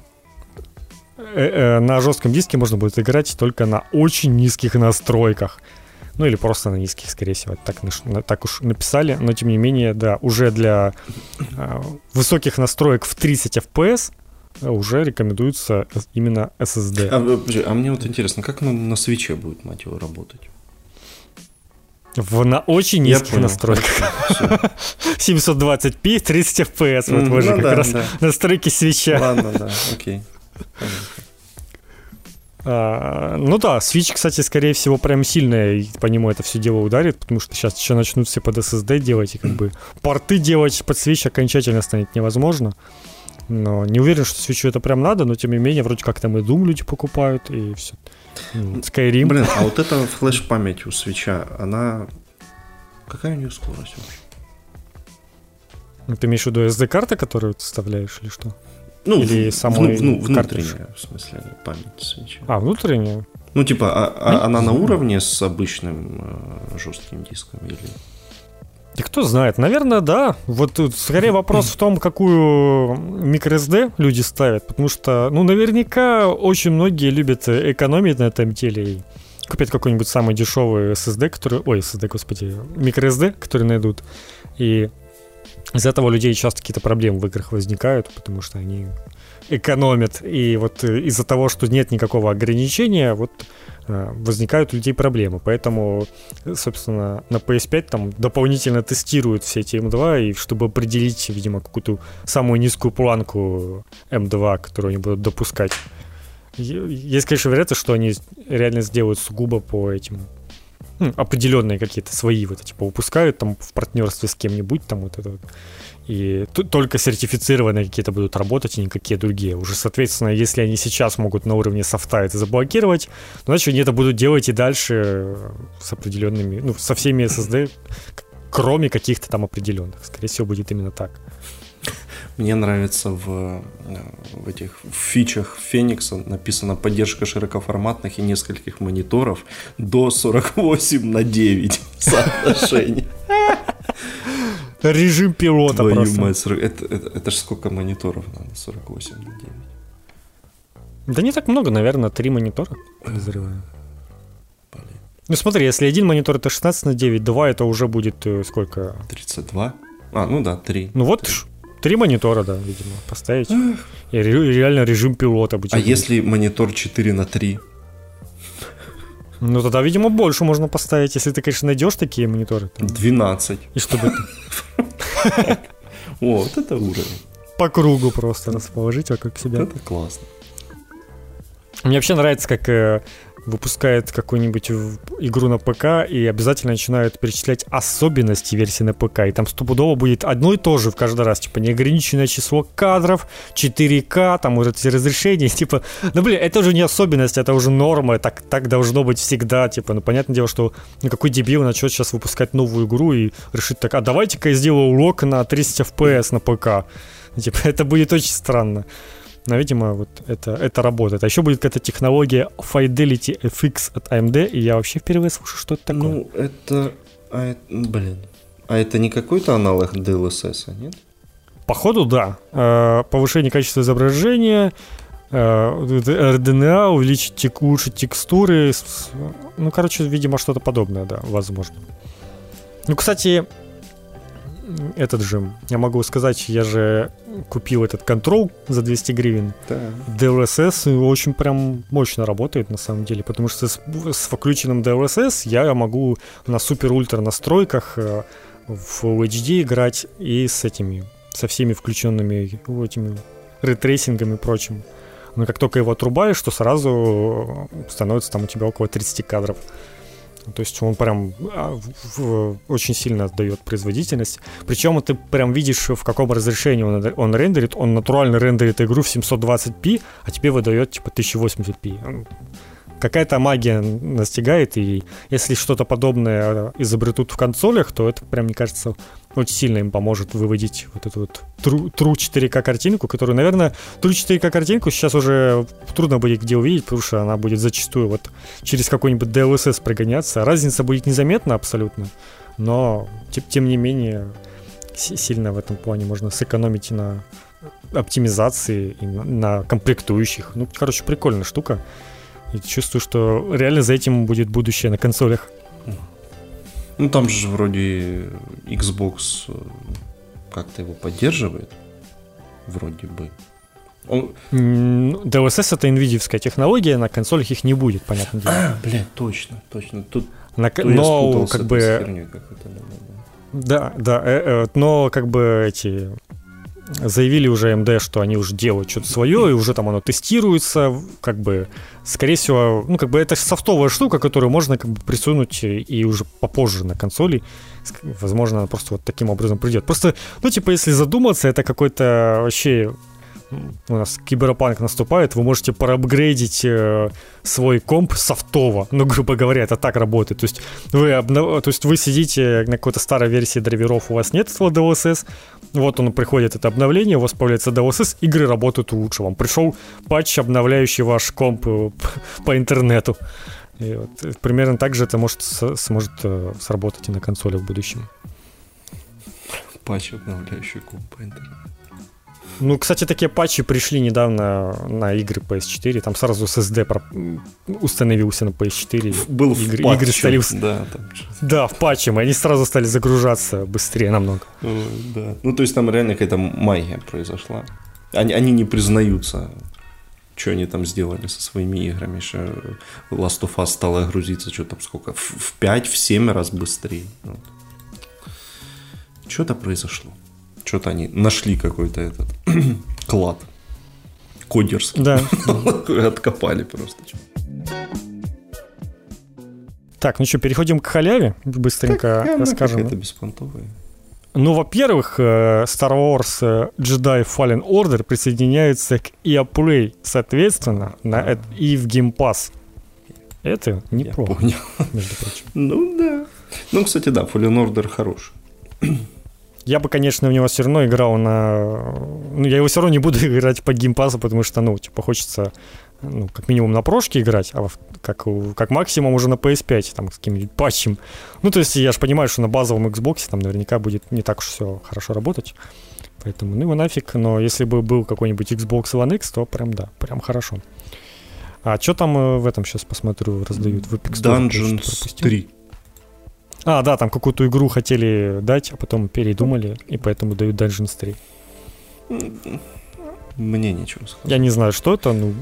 жестком диске можно будет играть только на очень низких настройках. Ну или просто на низких, скорее всего, так, так уж написали. Но тем не менее, да, уже для э, высоких настроек в 30 FPS уже рекомендуется именно SSD. А, а мне вот интересно, как на, на свече будет, мать его, работать? В на очень низких понял, настройках. 720p, 30 FPS. Вот ну, как да, раз да. настройки свеча. Ладно, да, окей. А, ну да, Switch, кстати, скорее всего, прям сильно по нему это все дело ударит, потому что сейчас еще начнут все под SSD делать, и как бы порты делать под Switch окончательно станет невозможно. Но не уверен, что Switch это прям надо, но тем не менее, вроде как там и Doom люди покупают, и все. Skyrim. Блин, а вот эта флеш-память у свеча, она... Какая у нее скорость вообще? Ну, ты имеешь в виду SD-карта, которую ты вставляешь, или что? Ну, или в, самой ну, внутренняя, в смысле, память свечи. А, внутренняя? Ну, типа, а, а она на уровне с обычным э, жестким диском или... И кто знает, наверное, да. Вот тут скорее вопрос в том, какую microSD люди ставят, потому что, ну, наверняка очень многие любят экономить на этом теле и купить какой-нибудь самый дешевый SSD, который, ой, SSD, господи, microSD, который найдут, и из-за этого у людей часто какие-то проблемы в играх возникают, потому что они экономят, и вот из-за того, что нет никакого ограничения, вот возникают у людей проблемы. Поэтому, собственно, на PS5 там дополнительно тестируют все эти M2, и чтобы определить, видимо, какую-то самую низкую планку M2, которую они будут допускать. Есть, конечно, вероятность, что они реально сделают сугубо по этим ну, определенные какие-то свои вот типа выпускают там в партнерстве с кем-нибудь там вот это вот и только сертифицированные какие-то будут работать, и никакие другие. Уже, соответственно, если они сейчас могут на уровне софта это заблокировать, значит, они это будут делать и дальше с определенными, ну, со всеми SSD, кроме каких-то там определенных. Скорее всего, будет именно так. Мне нравится в, э, в этих фичах Феникса написано поддержка широкоформатных и нескольких мониторов до 48 на 9 соотношение. Режим пилота Твою просто. мать, 40... это, это, это ж сколько мониторов надо? 48 на 9. Да не так много, наверное, три монитора, подозреваю. Ну смотри, если один монитор это 16 на 9, два это уже будет э, сколько? 32? А, ну да, 3. Ну вот 3, 3 монитора, да, видимо, поставить. И реально режим пилота будет. А если монитор 4 на 3? Ну, тогда, видимо, больше можно поставить, если ты, конечно, найдешь такие мониторы. Там. 12. И чтобы... О, вот это уровень. По кругу просто расположить вокруг себя. Это классно. Мне вообще нравится, как э, выпускает какую-нибудь игру на ПК и обязательно начинают перечислять особенности версии на ПК. И там стопудово будет одно и то же в каждый раз. Типа неограниченное число кадров, 4К, там вот эти разрешения. Типа, ну блин, это уже не особенность, это уже норма. Так, так должно быть всегда. Типа, ну понятное дело, что ну, какой дебил начнет сейчас выпускать новую игру и решит так, а давайте-ка я сделаю урок на 30 FPS на ПК. Типа, это будет очень странно. Но, видимо, вот это, это работает. А еще будет какая-то технология Fidelity FX от AMD, и я вообще впервые слышу, что это такое. Ну, это... А, блин. А это не какой-то аналог DLSS, а нет? Походу, да. Э, повышение качества изображения, э, RDNA, увеличить, улучшить текстуры. Ну, короче, видимо, что-то подобное, да, возможно. Ну, кстати, этот же, я могу сказать, я же купил этот контрол за 200 гривен. Да. DLSS очень прям мощно работает на самом деле, потому что с, с включенным DLSS я могу на супер-ультра настройках э, в HD играть и с этими, со всеми включенными этими ray tracing ами и прочим. Но как только его отрубаешь, то сразу становится там у тебя около 30 кадров. То есть он прям а, очень сильно отдает производительность. Причем ты прям видишь, в каком разрешении он, он рендерит. Он натурально рендерит игру в 720p, а тебе выдает типа 1080p какая-то магия настигает, и если что-то подобное изобретут в консолях, то это прям, мне кажется, очень сильно им поможет выводить вот эту вот True, true 4К картинку, которую, наверное, True 4К картинку сейчас уже трудно будет где увидеть, потому что она будет зачастую вот через какой-нибудь DLSS прогоняться. Разница будет незаметна абсолютно, но тем, тем не менее сильно в этом плане можно сэкономить на оптимизации и на комплектующих. Ну, короче, прикольная штука. И чувствую, что реально за этим будет будущее на консолях. Ну там же вроде Xbox э, как-то его поддерживает. Вроде бы. Он... DLSS это NVIDIA технология, на консолях их не будет, понятно дело. А, блядь, точно, точно. Тут на, но как бы... Да, да, э, э, но как бы эти заявили уже МД, что они уже делают что-то свое, и уже там оно тестируется, как бы, скорее всего, ну, как бы это софтовая штука, которую можно как бы присунуть и уже попозже на консоли, возможно, она просто вот таким образом придет. Просто, ну, типа, если задуматься, это какой-то вообще у нас киберпанк наступает, вы можете проапгрейдить э, свой комп софтово. Ну, грубо говоря, это так работает. То есть вы, обнов... То есть вы сидите на какой-то старой версии драйверов, у вас нет этого DLSS, вот он приходит это обновление, у вас появляется DLSS, игры работают лучше. Вам пришел патч, обновляющий ваш комп э, по интернету. И вот, э, примерно так же это может, сможет э, сработать и на консолях в будущем. Патч, обновляющий комп по интернету. Ну, кстати, такие патчи пришли недавно на игры PS4. Там сразу SSD про... установился на PS4. Был игры, в патче, игры стали... Да, там... да, в патче. Они сразу стали загружаться быстрее намного. да. Ну, то есть там реально какая-то магия произошла. Они, они не признаются, что они там сделали со своими играми. Еще Last of Us стала грузиться, что там сколько, в 5-7 раз быстрее. Вот. Что-то произошло. Что-то они нашли какой-то этот клад кодерский. Да. Откопали просто. Так, ну что, переходим к халяве. Быстренько так, расскажем. Это беспонтовая. Ну, во-первых, э, Star Wars э, Jedi Fallen Order присоединяется к EA Play, соответственно, на, и в Game Pass. Это неплохо, Я понял. между прочим. Ну да. Ну, кстати, да, Fallen Order хороший. Я бы, конечно, в него все равно играл на... Ну, я его все равно не буду играть по геймпасу, потому что, ну, типа, хочется, ну, как минимум на прошке играть, а как, как максимум уже на PS5, там, с каким-нибудь патчем. Ну, то есть я же понимаю, что на базовом Xbox там наверняка будет не так уж все хорошо работать. Поэтому, ну, его нафиг, но если бы был какой-нибудь Xbox One X, то прям, да, прям хорошо. А что там э, в этом сейчас посмотрю раздают? В Epic Store Dungeons 3. А, да, там какую-то игру хотели дать, а потом передумали, и поэтому дают Dungeons 3. Мне нечего сказать. Я не знаю, что это, ну,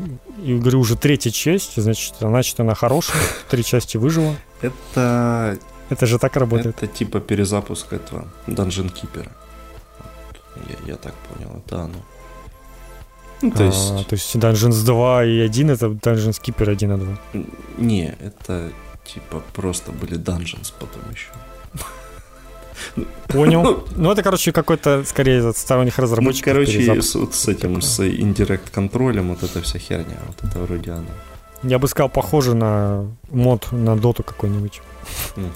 и говорю, уже третья часть, значит, значит, она хорошая, три части выжила. Это... Это же так работает. Это типа перезапуск этого Dungeon Keeper. Я, я так понял, это оно. Ну, то, а, есть... то есть Dungeons 2 и 1 это Dungeons Keeper 1 и 2? Не, это типа просто были Dungeons потом еще. Понял. Ну, ну, это, короче, какой-то, скорее, от сторонних ну, разработчиков. Ну, короче, с, вот с этим, с индирект контролем, вот эта вся херня, вот это вроде она. Я бы сказал, похоже на мод на доту какой-нибудь. Mm.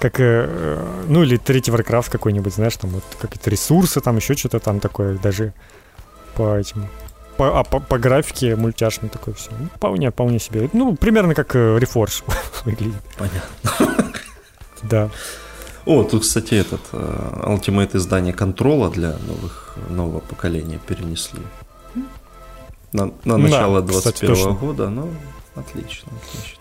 Как, э, ну, или третий Warcraft какой-нибудь, знаешь, там вот какие-то ресурсы, там еще что-то там такое, даже по этим по, а по, по графике мультяшный такой все. Ну, вполне, вполне себе. Ну, примерно как э, Reforge выглядит. Понятно. Да. О, тут, кстати, этот uh, Ultimate издание контрола для новых, нового поколения перенесли. На, на начало да, 21 -го года, ну, отлично, отлично.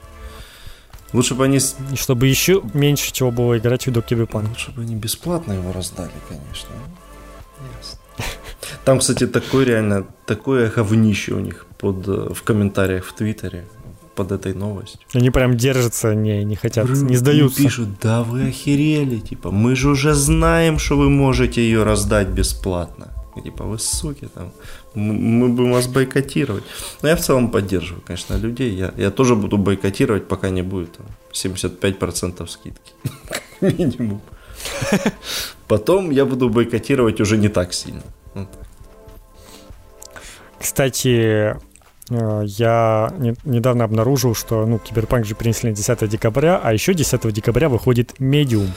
Лучше бы они... Чтобы еще меньше чего было играть в Доки. Лучше бы они бесплатно его раздали, конечно. Там, кстати, такое реально, такое говнище у них под, э, в комментариях в Твиттере под этой новостью. Они прям держатся, не, не хотят, Ры, не сдаются. пишут, да вы охерели, типа, мы же уже знаем, что вы можете ее раздать бесплатно. Типа, вы суки, там, мы будем вас бойкотировать. Но я в целом поддерживаю, конечно, людей. Я, я тоже буду бойкотировать, пока не будет там, 75% скидки. Минимум. Потом я буду бойкотировать уже не так сильно. Так. Кстати, э, я недавно обнаружил, что ну, Киберпанк же принесли на 10 декабря, а еще 10 декабря выходит Медиум.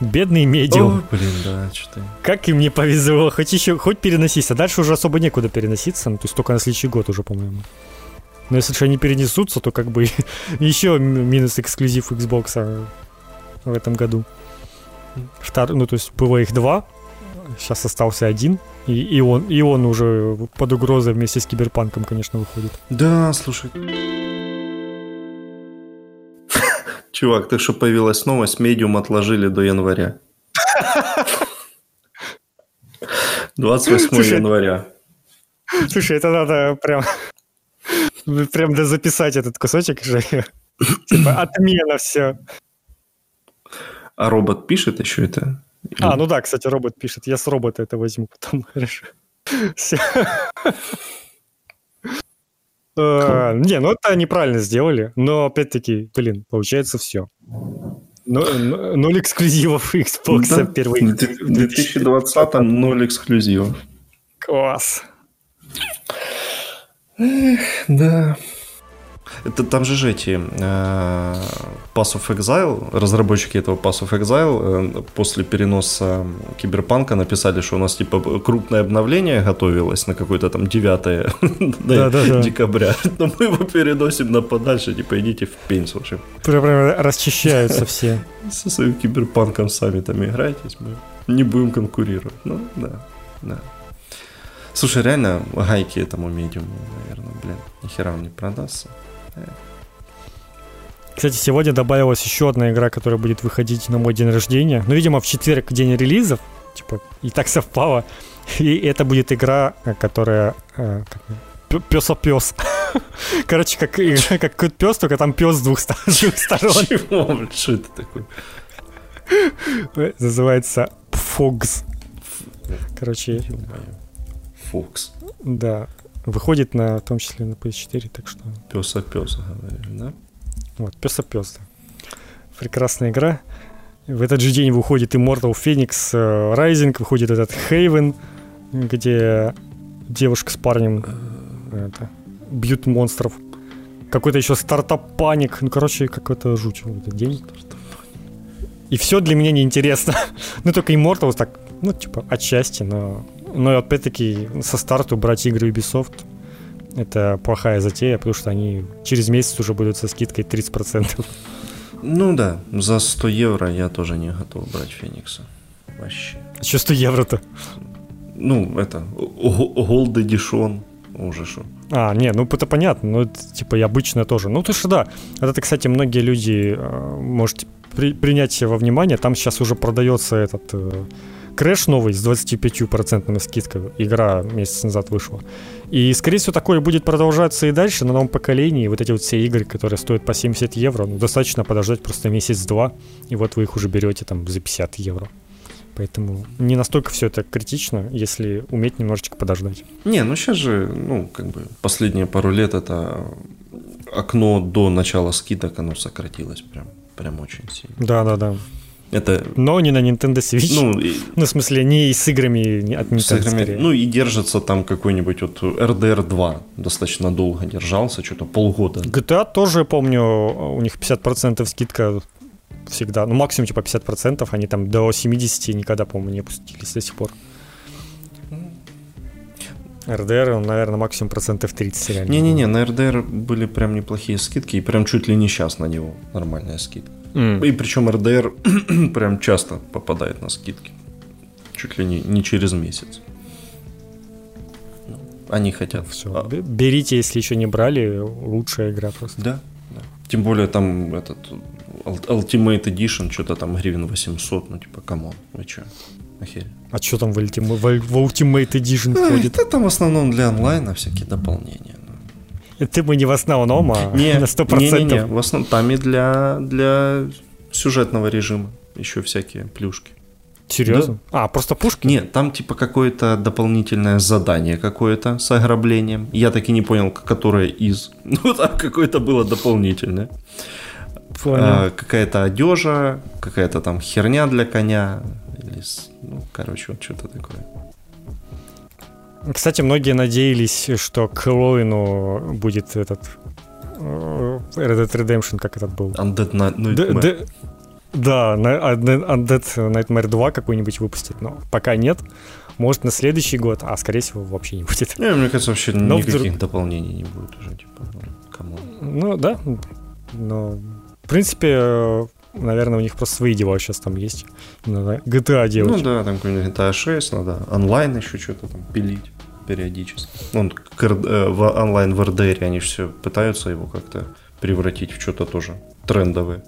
Бедный медиум. О, блин, да, что-то. Как им не повезло. Хоть еще, хоть переносись. А дальше уже особо некуда переноситься. Ну, то есть только на следующий год уже, по-моему. Но если же они перенесутся, то как бы еще минус эксклюзив Xbox в этом году. Втор... Ну, то есть было их два, сейчас остался один. И, и, он, и он уже под угрозой вместе с Киберпанком, конечно, выходит. Да, слушай. Чувак, так что появилась новость, медиум отложили до января. 28 слушай, января. Слушай, это надо прям, прям записать этот кусочек же. Типа отмена все. А робот пишет еще это? А, ну да, кстати, робот пишет. Я с робота это возьму потом. Uh, не, ну это неправильно сделали, но опять-таки, блин, получается все. Но, ноль эксклюзивов Xbox да, первый. В 2020 ноль эксклюзивов. Класс. Эх, да. Это там же эти э, Pass of Exile, разработчики этого Pass of Exile э, после переноса Киберпанка написали, что у нас типа крупное обновление готовилось на какое-то там 9 декабря, но мы его переносим на подальше, типа идите в пень, слушай. Прям расчищаются все. Со своим Киберпанком сами там играйтесь, мы не будем конкурировать. Ну, да, да. Слушай, реально гайки этому медиуму, наверное, блин, нихера он не продастся. Кстати, сегодня добавилась еще одна игра, которая будет выходить на мой день рождения. Ну, видимо, в четверг день релизов. Типа, и так совпало. И это будет игра, которая... Э, пес. Короче, как как кот пес, только там пес с двух сторон. Чего? Что это такое? Называется Фокс. Короче. Фокс. Да. Выходит на, в том числе на PS4, так что... Песа пес, говоришь, да? Вот, песа пес. Прекрасная игра. В этот же день выходит Immortal Phoenix э, Rising, выходит этот Haven, где девушка с парнем э, это, бьют монстров. Какой-то еще стартап паник. Ну, короче, какой-то жуть в этот день. И все для меня неинтересно. ну, только Immortal так, ну, типа, отчасти, но но опять-таки со старту брать игры Ubisoft это плохая затея, потому что они через месяц уже будут со скидкой 30%. Ну да, за 100 евро я тоже не готов брать Феникса. Вообще. А что 100 евро-то? Ну, это, Gold Edition, уже что. А, не, ну это понятно, ну это типа и обычно тоже. Ну, то что да, это, кстати, многие люди, э, можете при, принять во внимание, там сейчас уже продается этот э, Crash новый с 25% скидкой, игра месяц назад вышла. И, скорее всего, такое будет продолжаться и дальше на новом поколении. Вот эти вот все игры, которые стоят по 70 евро, ну, достаточно подождать просто месяц-два, и вот вы их уже берете там за 50 евро. Поэтому не настолько все это критично, если уметь немножечко подождать. Не, ну сейчас же, ну, как бы последние пару лет это окно до начала скидок, оно сократилось прям, прям очень сильно. Да, да, да. Это... Но не на Nintendo Switch. Ну, и... ну в смысле, не с играми от Nintendo, с играми, скорее. Ну, и держится там какой-нибудь вот RDR 2 достаточно долго держался, что-то полгода. GTA тоже, помню, у них 50% скидка всегда. Ну, максимум типа 50%, они там до 70 никогда, по-моему, не опустились до сих пор. РДР, он, наверное, максимум процентов 30 реально. Не-не-не, на РДР были прям неплохие скидки, и прям чуть ли не сейчас на него нормальная скидка. Mm. И причем РДР прям часто попадает на скидки. Чуть ли не, не через месяц. Они хотят. Все. А... Берите, если еще не брали, лучшая игра просто. Да, да. Тем более там этот Ultimate Edition, что-то там гривен 800, ну типа, come on, вы что? Охереть. А что там в Ultimate, в Ultimate Edition входит? Это там в основном для онлайна всякие дополнения. Бы не в основном, а не, на 100%. Не, не, не, в основном там и для, для сюжетного режима еще всякие плюшки. Серьезно? Да. А, просто пушки? Нет, там типа какое-то дополнительное задание какое-то с ограблением. Я так и не понял, которое из. Ну, там какое-то было дополнительное. А, какая-то одежа, какая-то там херня для коня. Или, ну, короче, вот что-то такое. Кстати, многие надеялись, что к Хэллоуину будет этот э, Red Dead Redemption, как этот был. Undead Nightmare. Да, Undead Nightmare 2 какой-нибудь выпустят, но пока нет. Может, на следующий год, а скорее всего вообще не будет. Не, мне кажется, вообще но никаких вдруг... дополнений не будет уже, типа, кому. Ну да, но в принципе, наверное, у них просто свои дела сейчас там есть. Надо GTA делать. Ну да, там какой-нибудь GTA 6, надо онлайн еще что-то там пилить периодически. Он э, в онлайн в RDR они все пытаются его как-то превратить в что-то тоже трендовое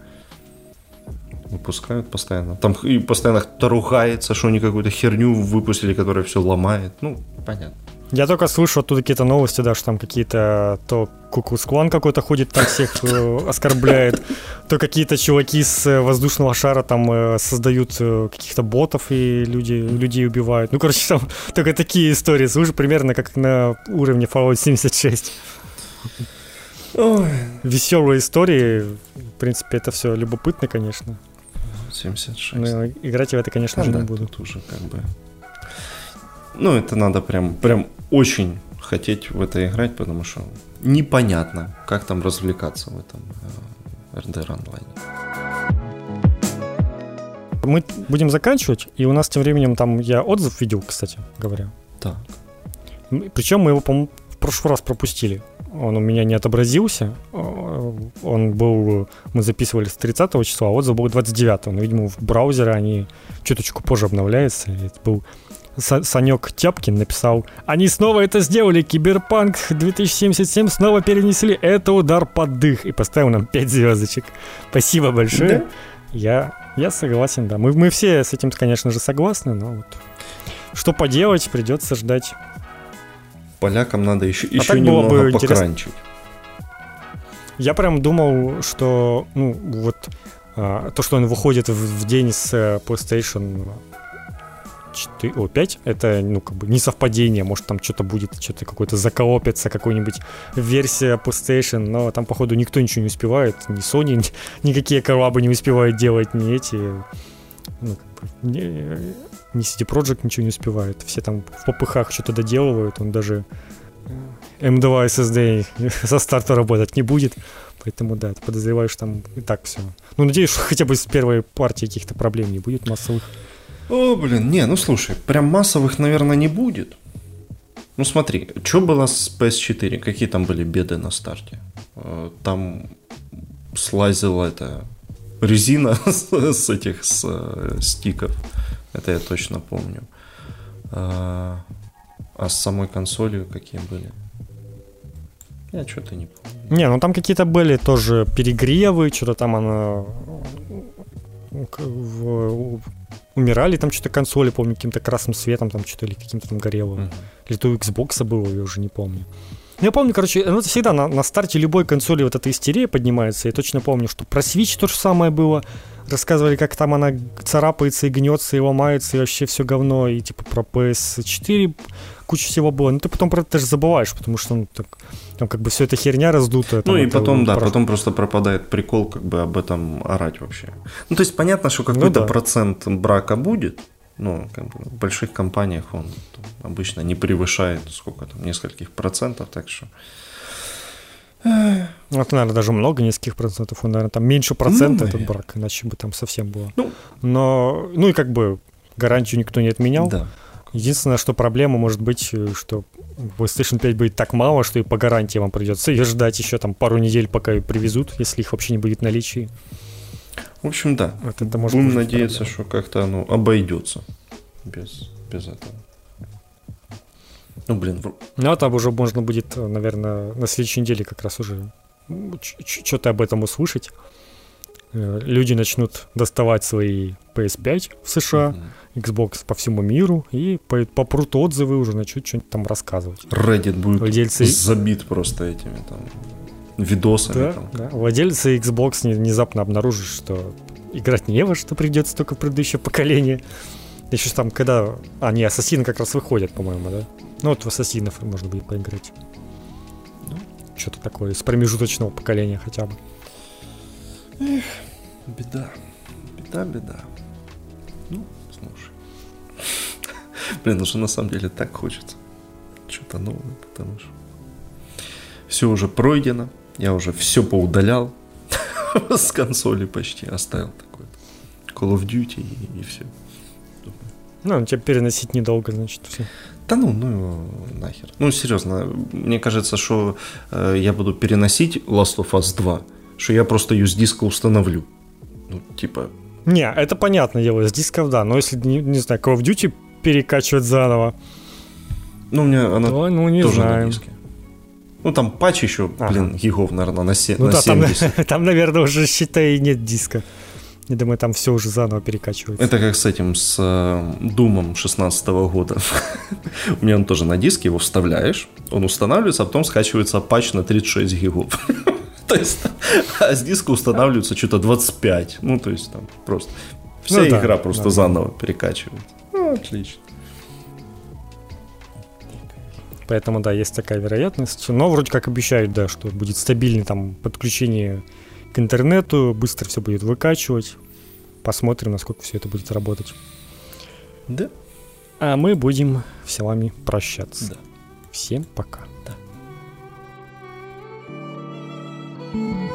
выпускают постоянно. Там и постоянно кто-то ругается, что они какую-то херню выпустили, которая все ломает. Ну, понятно. Я только слышу оттуда какие-то новости, да, что там какие-то то куклус-клан какой-то ходит, там всех э, оскорбляет, то какие-то чуваки с э, воздушного шара там э, создают каких-то ботов и люди, людей убивают. Ну, короче, там только такие истории слышу, примерно как на уровне Fallout 76. Ой. Веселые истории, в принципе, это все любопытно, конечно. 76. Но играть в это, конечно же, да, не буду. Тут уже как бы... Ну, это надо прям, прям очень хотеть в это играть, потому что непонятно, как там развлекаться в этом э, RDR онлайне. Мы будем заканчивать, и у нас тем временем там я отзыв видел, кстати говоря. Так. Причем мы его, по-моему, в прошлый раз пропустили он у меня не отобразился. Он был, мы записывали с 30 числа, а отзыв был 29. Но, видимо, в браузере они чуточку позже обновляются. Это был Санек Тяпкин написал «Они снова это сделали, Киберпанк 2077 снова перенесли, это удар под дых» и поставил нам 5 звездочек. Спасибо большое. Да? Я, я согласен, да. Мы, мы все с этим, конечно же, согласны, но вот что поделать, придется ждать полякам надо еще, а еще немного бы покранчить. Я прям думал, что ну вот а, то, что он выходит в, в день с э, PlayStation 4, о, 5, это, ну, как бы не совпадение, может, там что-то будет, что-то какой-то заколопится, какой-нибудь версия PlayStation, но там, походу, никто ничего не успевает, ни Sony, ни, никакие коллабы не успевают делать, ни эти, ну, как бы, не, ни CD Projekt ничего не успевает. Все там в попыхах что-то доделывают, он даже M2 э, SSD со старта работать не будет. Поэтому, да, подозреваю, что там и так все. Ну, надеюсь, что хотя бы с первой партии каких-то проблем не будет массовых. О, блин, не, ну слушай, прям массовых, наверное, не будет. Ну смотри, что было с PS4? Какие там были беды на старте? Э, там слазила эта резина с этих с э, стиков. Это я точно помню. А, а с самой консолью какие были? Я что-то не помню. Не, ну там какие-то были тоже перегревы, что-то там оно в, умирали там что-то консоли, помню, каким-то красным светом там что-то или каким-то там горело. Mm-hmm. Или то у Xbox было, я уже не помню. Я помню, короче, ну, это всегда на, на старте любой консоли вот эта истерия поднимается. Я точно помню, что про Switch то же самое было. Рассказывали, как там она царапается и гнется, и ломается, и вообще все говно. И типа про PS4 куча всего было. Но ты потом про это даже забываешь, потому что ну, так, там как бы все это херня раздутая. Ну и потом, да, про... потом просто пропадает прикол как бы об этом орать вообще. Ну то есть понятно, что какой-то ну, да. процент брака будет, ну, как бы в больших компаниях он там, обычно не превышает сколько там, нескольких процентов, так что... Ну, это, наверное, даже много нескольких процентов. Он, наверное, там меньше процента ну, этот брак, иначе бы там совсем было. Ну, Но, ну и как бы гарантию никто не отменял. Да. Единственное, что проблема может быть, э, что PlayStation 5 будет так мало, что и по гарантии вам придется ее ждать еще там пару недель, пока ее привезут, если их вообще не будет в наличии. В общем, да. Вот это может Будем надеяться, проблема. что как-то оно обойдется без, без этого. Ну, блин. Ну, а там уже можно будет, наверное, на следующей неделе как раз уже что-то об этом услышать. Э, люди начнут доставать свои PS5 в США, mm-hmm. Xbox по всему миру, и попрут отзывы уже начнут что-нибудь там рассказывать. Reddit будет Владельцы... забит просто этими там видосами. Да, там. да. Владельцы Xbox внезапно обнаружат, что играть не во что придется только в предыдущее поколение. Еще там, когда... А, не, Ассасины как раз выходят, по-моему, да? Ну, вот в Ассасинов можно будет поиграть. Ну, что-то такое, с промежуточного поколения хотя бы. Эх, беда. Беда, беда. Ну. Блин, ну что на самом деле так хочется. Что-то новое, потому что все уже пройдено. Я уже все поудалял с консоли почти. Оставил такой Call of Duty и, и все. Ну, тебе переносить недолго, значит, все. Да ну, ну нахер. Ну, серьезно, мне кажется, что э, я буду переносить Last of Us 2, что я просто ее с диска установлю. Ну, типа... Не, это понятно дело, с дисков, да, но если, не, не знаю, Call of Duty перекачивать заново... Ну, у меня она то, ну, не тоже знаю. на диске. Ну, там патч еще, ага. блин, гигов, наверное, на, се- ну, на да, 70. Там, там, наверное, уже, считай, нет диска. Я думаю, там все уже заново перекачивается. Это как с этим, с э, Думом 16 года. У меня он тоже на диске, его вставляешь, он устанавливается, а потом скачивается патч на 36 гигов. То есть, а с диска устанавливается что-то 25. Ну, то есть, там просто вся ну, игра да, просто да, заново перекачивается. Ну, отлично. Поэтому, да, есть такая вероятность. Но вроде как обещают, да, что будет стабильное там подключение к интернету, быстро все будет выкачивать. Посмотрим, насколько все это будет работать. Да. А мы будем с вами прощаться. Да. Всем пока. Да. thank you